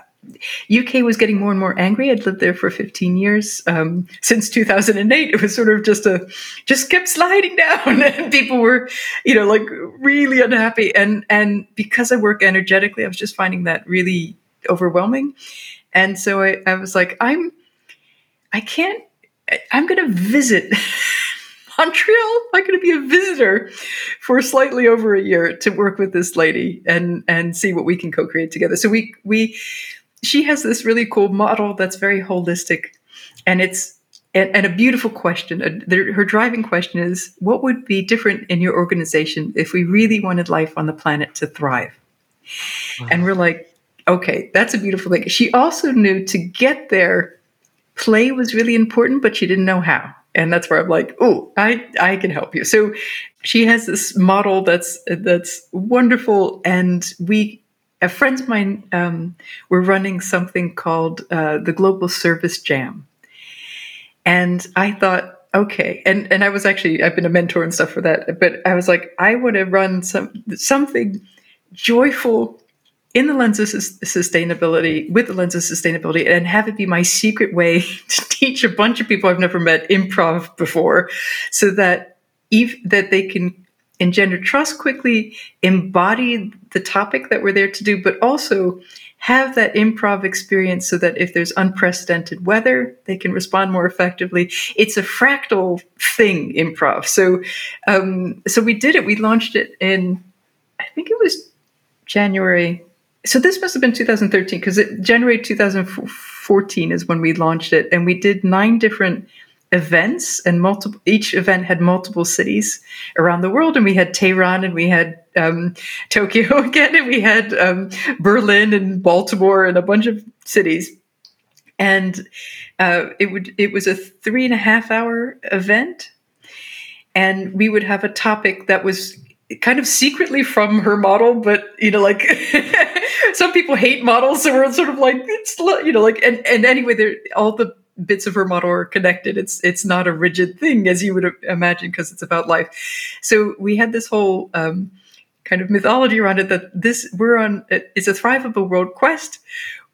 UK was getting more and more angry. I'd lived there for 15 years. Um, since 2008, it was sort of just a, just kept sliding down and people were, you know, like really unhappy. And, and because I work energetically, I was just finding that really overwhelming. And so I, I was like, I'm, I can't, I'm going to visit Montreal. I'm going to be a visitor for slightly over a year to work with this lady and and see what we can co-create together. So we we she has this really cool model that's very holistic, and it's and, and a beautiful question. her driving question is, what would be different in your organization if we really wanted life on the planet to thrive? Wow. And we're like, okay, that's a beautiful thing. She also knew to get there, play was really important, but she didn't know how. And that's where I'm like, oh, I, I can help you. So she has this model that's that's wonderful, and we a friends of mine um, were running something called uh, the Global Service Jam, and I thought, okay, and and I was actually I've been a mentor and stuff for that, but I was like, I want to run some something joyful in the lens of sustainability, with the lens of sustainability, and have it be my secret way to teach a bunch of people I've never met improv before, so that if, that they can engender trust quickly, embody the topic that we're there to do, but also have that improv experience so that if there's unprecedented weather, they can respond more effectively. It's a fractal thing, improv. So, um, so we did it. We launched it in, I think it was January. So this must have been 2013 because January 2014 is when we launched it, and we did nine different events and multiple each event had multiple cities around the world and we had tehran and we had um, tokyo again and we had um, berlin and baltimore and a bunch of cities. And uh, it would it was a three and a half hour event and we would have a topic that was kind of secretly from her model but you know like some people hate models so we're sort of like it's you know like and, and anyway all the bits of her model are connected. It's it's not a rigid thing as you would imagine because it's about life. So we had this whole um, kind of mythology around it that this we're on it's a thrivable world quest.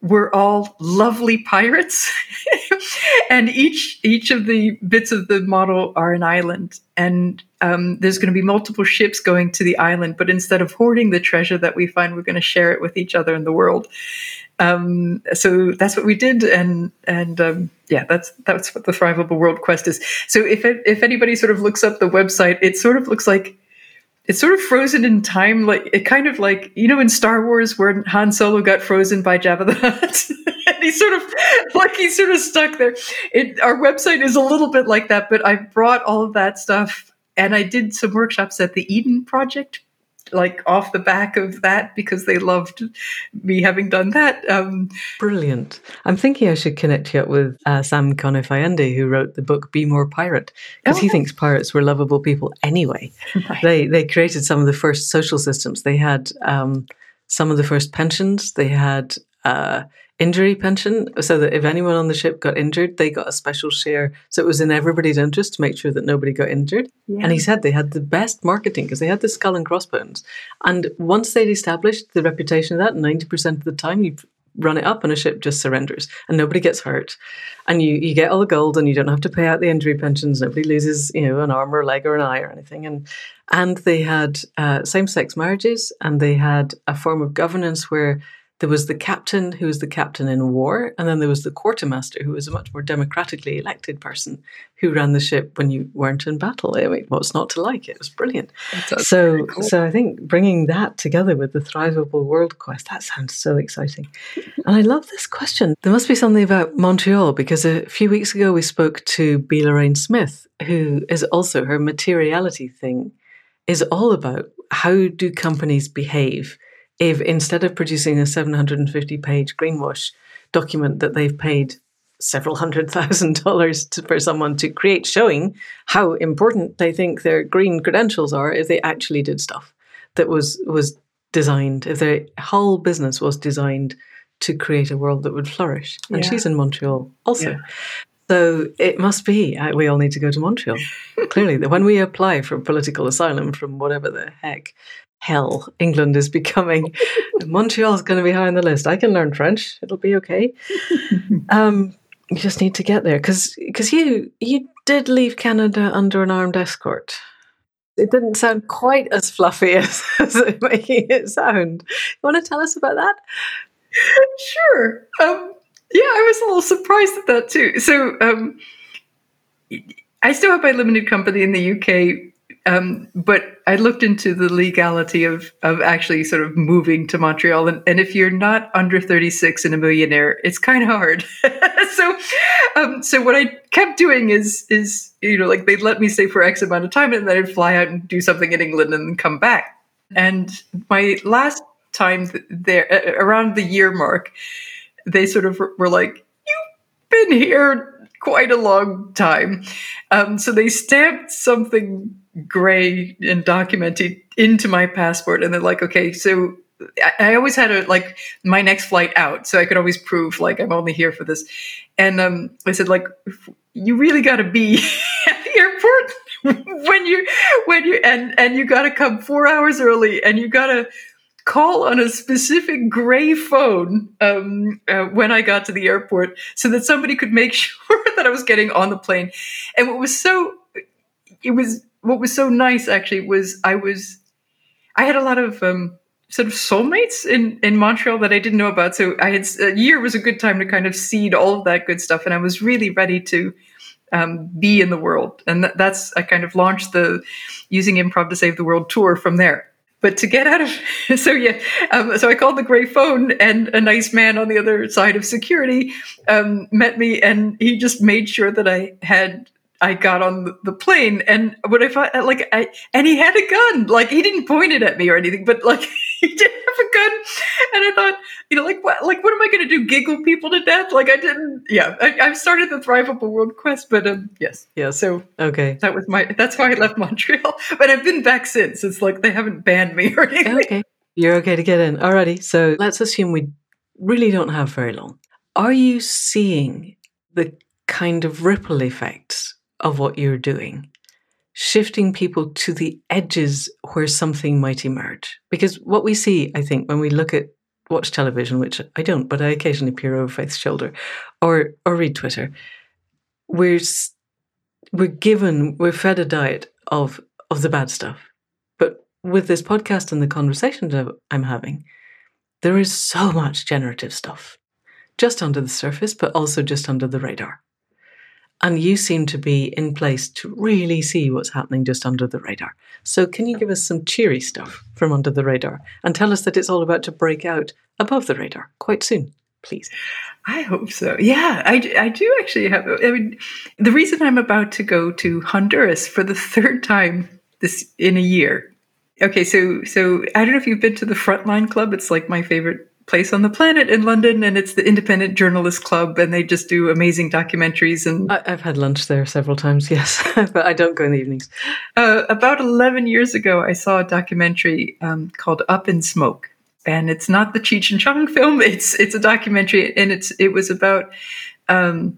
We're all lovely pirates, and each each of the bits of the model are an island, and um, there's going to be multiple ships going to the island. But instead of hoarding the treasure that we find, we're going to share it with each other in the world. Um, so that's what we did, and and um, yeah, that's that's what the Thrivable World Quest is. So if it, if anybody sort of looks up the website, it sort of looks like it's sort of frozen in time, like it kind of like you know in Star Wars where Han Solo got frozen by Jabba the Hutt. and he's sort of like he's sort of stuck there. It, our website is a little bit like that, but I brought all of that stuff and I did some workshops at the Eden Project like off the back of that because they loved me having done that. Um, Brilliant. I'm thinking I should connect you up with uh, Sam Conniff Allende, who wrote the book Be More Pirate, because oh, he thinks pirates were lovable people anyway. Right. They they created some of the first social systems. They had um, some of the first pensions. They had uh, injury pension so that if anyone on the ship got injured, they got a special share. So it was in everybody's interest to make sure that nobody got injured. Yeah. And he said they had the best marketing because they had the skull and crossbones. And once they'd established the reputation of that, 90% of the time you run it up and a ship just surrenders and nobody gets hurt. And you, you get all the gold and you don't have to pay out the injury pensions. Nobody loses, you know, an arm or a leg or an eye or anything. And and they had uh, same sex marriages and they had a form of governance where there was the captain who was the captain in war, and then there was the quartermaster who was a much more democratically elected person who ran the ship when you weren't in battle. I mean, what's not to like? It was brilliant. So, cool. so I think bringing that together with the Thrivable World Quest that sounds so exciting. and I love this question. There must be something about Montreal because a few weeks ago we spoke to B. Lorraine Smith, who is also her materiality thing is all about how do companies behave if instead of producing a 750 page greenwash document that they've paid several hundred thousand dollars to, for someone to create showing how important they think their green credentials are if they actually did stuff that was was designed if their whole business was designed to create a world that would flourish and yeah. she's in montreal also yeah. So it must be. Uh, we all need to go to Montreal. Clearly, when we apply for political asylum from whatever the heck, hell England is becoming. Montreal is going to be high on the list. I can learn French; it'll be okay. um, you just need to get there because because you you did leave Canada under an armed escort. It didn't sound quite as fluffy as, as making it sound. You want to tell us about that? Sure. Um, yeah, I was a little surprised at that too. So. Um, I still have my limited company in the UK, um, but I looked into the legality of of actually sort of moving to Montreal, and, and if you're not under 36 and a millionaire, it's kind of hard. so, um, so what I kept doing is is you know like they'd let me stay for X amount of time, and then I'd fly out and do something in England and come back. And my last time there, around the year mark, they sort of were like, "You've been here." Quite a long time. Um, so they stamped something gray and documented into my passport and they're like okay so I, always had a like my next flight out so i could always prove like i'm only here for this and um i said like you really got to be at the airport when you when you and and you got to come four hours early and you got to call on a specific gray phone um, uh, when I got to the airport so that somebody could make sure that I was getting on the plane. And what was so, it was what was so nice actually was I was I had a lot of um, sort of soulmates in in Montreal that I didn't know about. So I had a year was a good time to kind of seed all of that good stuff, and I was really ready to um, be in the world. And th- that's I kind of launched the using improv to save the world tour from there. But to get out of so yeah, um, so I called the gray phone, and a nice man on the other side of security um, met me, and he just made sure that I had I got on the plane, and what I thought, like, I and he had a gun. Like, he didn't point it at me or anything, but like, he did have a gun. And I thought, you know, like, what, like, what am I going to do? Giggle people to death? Like, I didn't. Yeah, I, I started the Thrivable World Quest, but um, yes, yeah. So okay, that was my. That's why I left Montreal, but I've been back since. It's like they haven't banned me or anything. Okay, you're okay to get in. Alrighty. So let's assume we really don't have very long. Are you seeing the kind of ripple effects of what you're doing, shifting people to the edges where something might emerge. Because what we see, I think, when we look at watch television, which I don't, but I occasionally peer over Faith's shoulder, or or read Twitter, we're we're given we're fed a diet of of the bad stuff. But with this podcast and the conversations I'm having, there is so much generative stuff just under the surface, but also just under the radar. And you seem to be in place to really see what's happening just under the radar. So, can you give us some cheery stuff from under the radar and tell us that it's all about to break out above the radar quite soon, please? I hope so. Yeah, I, I do actually have. I mean, the reason I'm about to go to Honduras for the third time this in a year. Okay, so so I don't know if you've been to the Frontline Club. It's like my favorite place on the planet in London, and it's the Independent Journalist Club, and they just do amazing documentaries. And I, have had lunch there several times, yes, but I don't go in the evenings. Uh, about eleven years ago, I saw a documentary um, called Up in Smoke, and it's not the Cheech and Chong film. It's it's a documentary, and it's it was about um,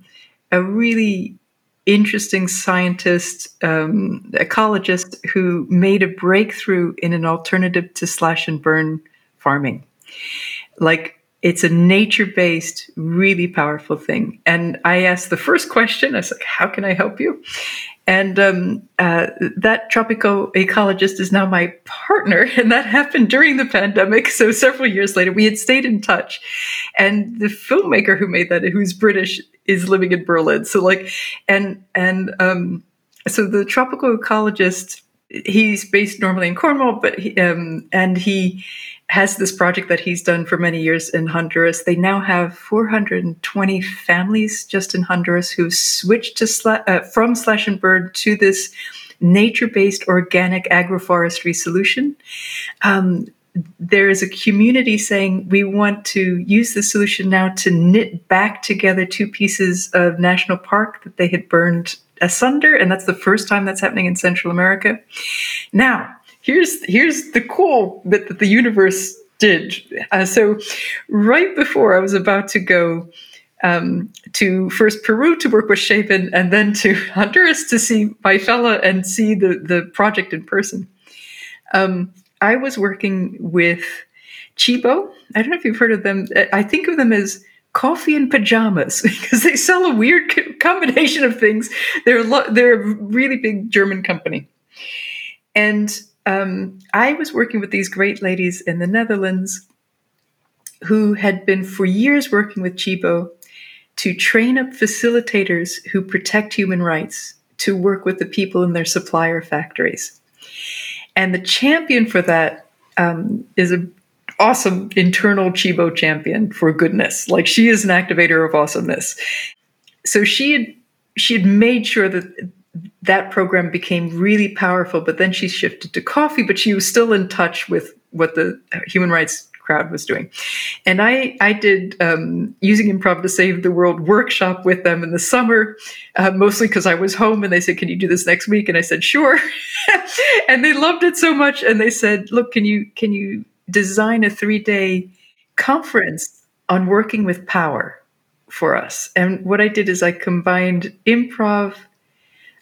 a really interesting scientist, um, ecologist who made a breakthrough in an alternative to slash and burn farming like it's a nature based, really powerful thing. And I asked the first question I was like, How can I help you? And um, uh, that tropical ecologist is now my partner. And that happened during the pandemic. So several years later, we had stayed in touch. And the filmmaker who made that, who's British, is living in Berlin. So, like, and, and, um, so the tropical ecologist, he's based normally in Cornwall, but he, um, and he, has this project that he's done for many years in Honduras. They now have 420 families just in Honduras who switched to sla- uh, from slash and burn to this nature-based organic agroforestry solution. Um, there is a community saying we want to use the solution now to knit back together two pieces of national park that they had burned asunder, and that's the first time that's happening in Central America. Now, here's here's the cool bit that the universe did. Uh, so, right before I was about to go um, to first Peru to work with Shaven, and then to Honduras to see my fella and see the the project in person, um, I was working with Tchibo. I don't know if you've heard of them. I think of them as coffee and pajamas because they sell a weird combination of things. They're lo- they're a really big German company, and um, I was working with these great ladies in the Netherlands who had been for years working with Tchibo to train up facilitators who protect human rights to work with the people in their supplier factories. And the champion for that um, is a awesome internal Tchibo champion for goodness. Like she is an activator of awesomeness. So she had she had made sure that that program became really powerful, but then she shifted to coffee, but she was still in touch with what the human rights crowd was doing. And I, I did um, using improv to save the world workshop with them in the summer, uh, mostly because I was home and they said, "Can you do this next week?" And I said, "Sure." and they loved it so much, and they said, "Look, can you can you design a three day conference on working with power for us?" And what I did is I combined improv,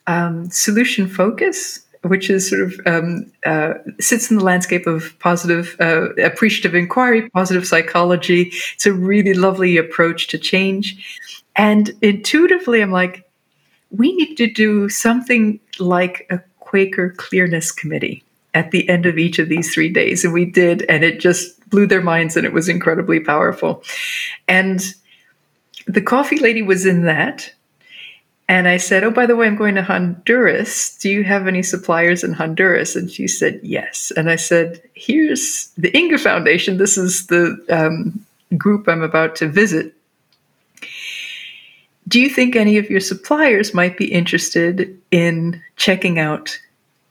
um, solution focus which is sort of um, uh, sits in the landscape of positive uh, appreciative inquiry, positive psychology. It's a really lovely approach to change, and intuitively, I'm like, we need to do something like a Quaker clearness committee at the end of each of these three days, and we did, and it just blew their minds, and it was incredibly powerful, and the coffee lady was in that and I said, Oh, by the way, I'm going to Honduras. Do you have any suppliers in Honduras? And she said, Yes. And I said, Here's the Inga Foundation. This is the um, group I'm about to visit. Do you think any of your suppliers might be interested in checking out,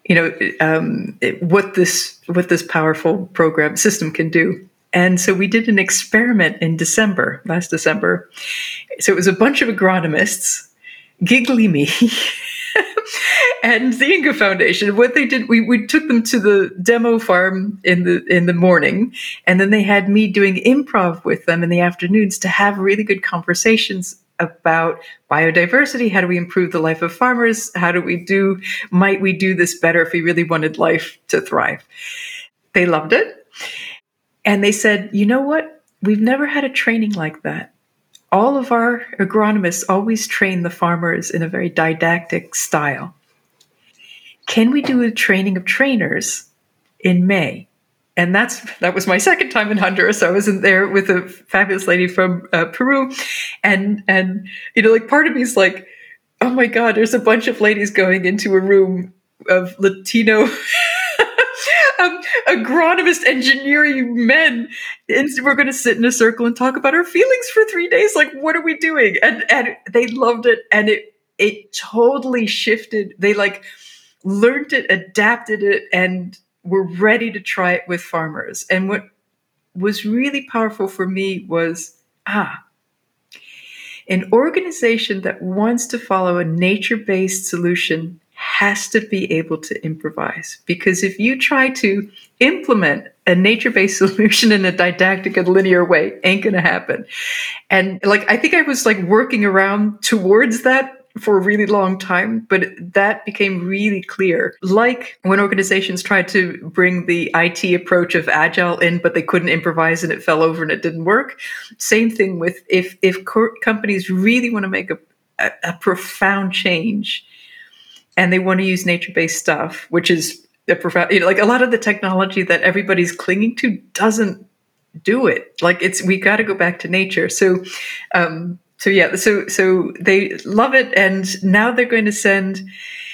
you know, um, what this what this powerful program system can do? And so we did an experiment in December, last December. So it was a bunch of agronomists Giggly Me and the Inga Foundation. What they did, we, we took them to the demo farm in the in the morning, and then they had me doing improv with them in the afternoons to have really good conversations about biodiversity. How do we improve the life of farmers? How do we do? Might we do this better if we really wanted life to thrive? They loved it, and they said, you know what? We've never had a training like that all of our agronomists always train the farmers in a very didactic style. Can we do a training of trainers in May? And that's that was my second time in Honduras. I was in there with a fabulous lady from uh, Peru, and and you know, like part of me is like, oh my god, there's a bunch of ladies going into a room of Latino um, agronomist engineering men. And we're going to sit in a circle and talk about our feelings for three days. Like what are we doing? And and they loved it. And it it totally shifted. They like learned it adapted it and were ready to try it with farmers. And what was really powerful for me was ah an organization that wants to follow a nature-based solution has to be able to improvise because if you try to implement a nature-based solution in a didactic and linear way ain't gonna happen and like i think i was like working around towards that for a really long time, but that became really clear. Like when organizations tried to bring the IT approach of agile in, but they couldn't improvise and it fell over and it didn't work. Same thing with if if co- companies really want to make a, a, a profound change, and they want to use nature-based stuff, which is a profound, you know, like a lot of the technology that everybody's clinging to doesn't do it. Like it's we got to go back to nature. So, um, so yeah, so so they love it, and now they're going to send.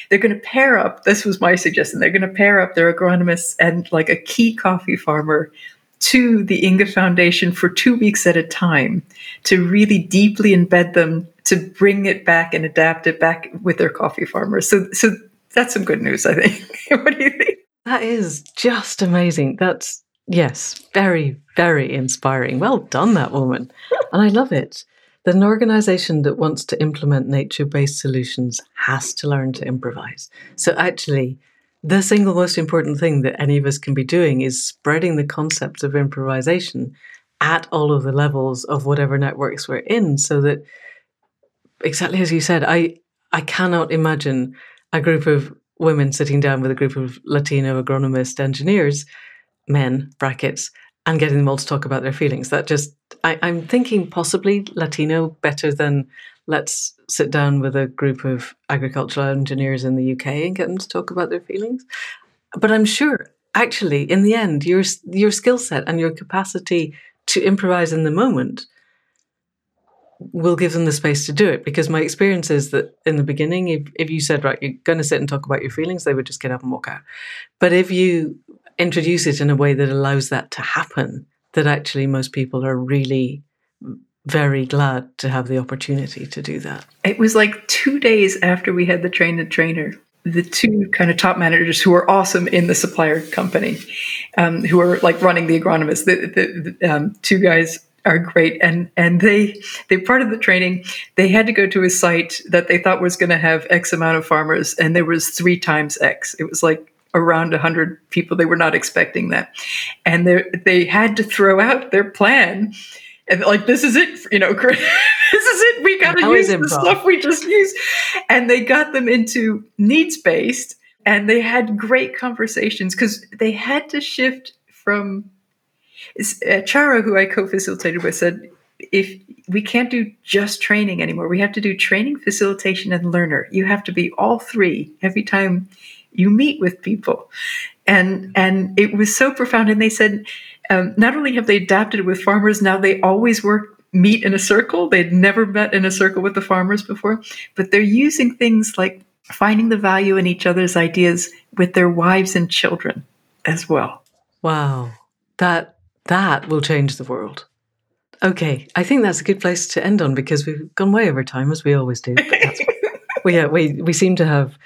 They're going to pair up. This was my suggestion. They're going to pair up their agronomists and like a key coffee farmer to the Inga Foundation for two weeks at a time to really deeply embed them to bring it back and adapt it back with their coffee farmers. So, so that's some good news, I think. what do you think? That is just amazing. That's yes, very, very inspiring. Well done, that woman. and I love it. That an organization that wants to implement nature based solutions has to learn to improvise. So, actually, the single most important thing that any of us can be doing is spreading the concept of improvisation at all of the levels of whatever networks we're in so that exactly as you said i i cannot imagine a group of women sitting down with a group of latino agronomist engineers men brackets and getting them all to talk about their feelings that just I, i'm thinking possibly latino better than let's sit down with a group of agricultural engineers in the UK and get them to talk about their feelings. But I'm sure, actually, in the end, your your skill set and your capacity to improvise in the moment we'll give them the space to do it because my experience is that in the beginning if, if you said right you're going to sit and talk about your feelings they would just get up and walk out but if you introduce it in a way that allows that to happen that actually most people are really very glad to have the opportunity to do that it was like two days after we had the train the trainer the two kind of top managers who are awesome in the supplier company, um, who are like running the agronomists. The, the, the um, two guys are great, and and they they part of the training. They had to go to a site that they thought was going to have X amount of farmers, and there was three times X. It was like around 100 people. They were not expecting that. And they they had to throw out their plan and like this is it you know this is it. We got to use the stuff we just used. And they got them into needs based and they had great conversations because they had to shift from uh, chara who i co-facilitated with said if we can't do just training anymore we have to do training facilitation and learner you have to be all three every time you meet with people and and it was so profound and they said um, not only have they adapted with farmers, now they always work meet in a circle. They'd never met in a circle with the farmers before, but they're using things like finding the value in each other's ideas with their wives and children as well. Wow. That that will change the world. Okay, I think that's a good place to end on because we've gone way over time as we always do. we, yeah, we we seem to have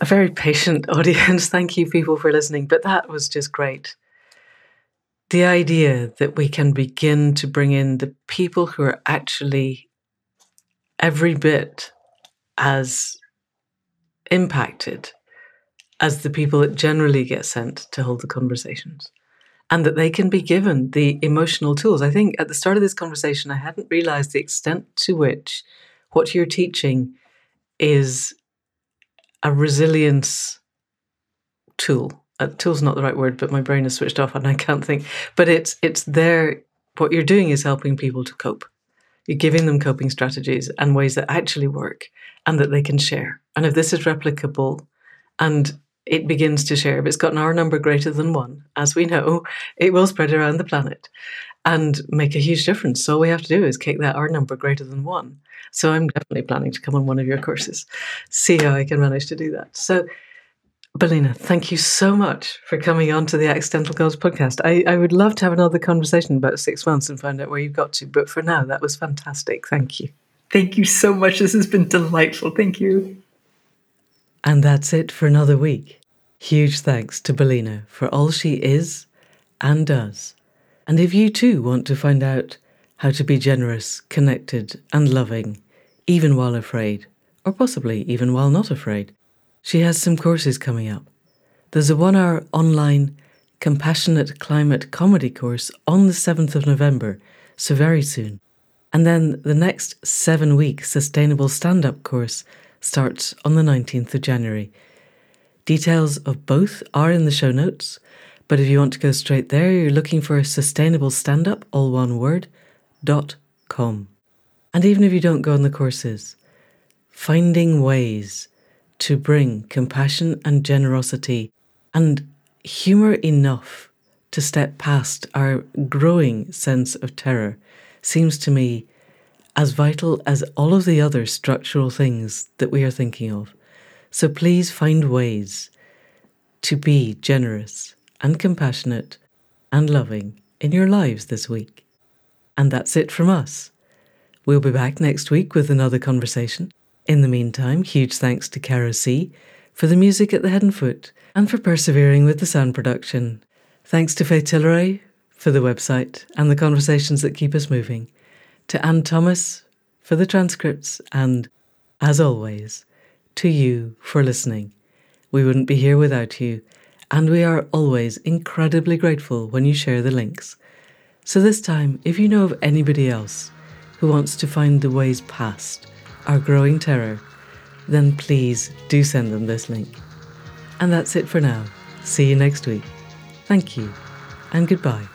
a very patient audience. Thank you, people, for listening. But that was just great the idea that we can begin to bring in the people who are actually every bit as impacted as the people that generally get sent to hold the conversations and that they can be given the emotional tools. I think at the start of this conversation, I hadn't realized the extent to which what you're teaching is a resilience tool uh, tool's not the right word, but my brain is switched off and I can't think. But it's it's there. What you're doing is helping people to cope. You're giving them coping strategies and ways that actually work and that they can share. And if this is replicable and it begins to share, if it's got an R number greater than one, as we know, it will spread around the planet and make a huge difference. So all we have to do is kick that R number greater than one. So I'm definitely planning to come on one of your courses, see how I can manage to do that. So Belina, thank you so much for coming on to the Accidental Gods podcast. I, I would love to have another conversation about six months and find out where you've got to. But for now, that was fantastic. Thank you. Thank you so much. This has been delightful. Thank you. And that's it for another week. Huge thanks to Belina for all she is and does. And if you too want to find out how to be generous, connected, and loving, even while afraid, or possibly even while not afraid, she has some courses coming up. There's a one hour online compassionate climate comedy course on the 7th of November, so very soon. And then the next seven week sustainable stand up course starts on the 19th of January. Details of both are in the show notes, but if you want to go straight there, you're looking for sustainable stand up, all one word, dot com. And even if you don't go on the courses, finding ways to bring compassion and generosity and humour enough to step past our growing sense of terror seems to me as vital as all of the other structural things that we are thinking of. So please find ways to be generous and compassionate and loving in your lives this week. And that's it from us. We'll be back next week with another conversation. In the meantime, huge thanks to Caro C for the music at the head and foot and for persevering with the sound production. Thanks to Faye Tilleray for the website and the conversations that keep us moving. To Anne Thomas for the transcripts and, as always, to you for listening. We wouldn't be here without you, and we are always incredibly grateful when you share the links. So, this time, if you know of anybody else who wants to find the ways past, our growing terror, then please do send them this link. And that's it for now. See you next week. Thank you and goodbye.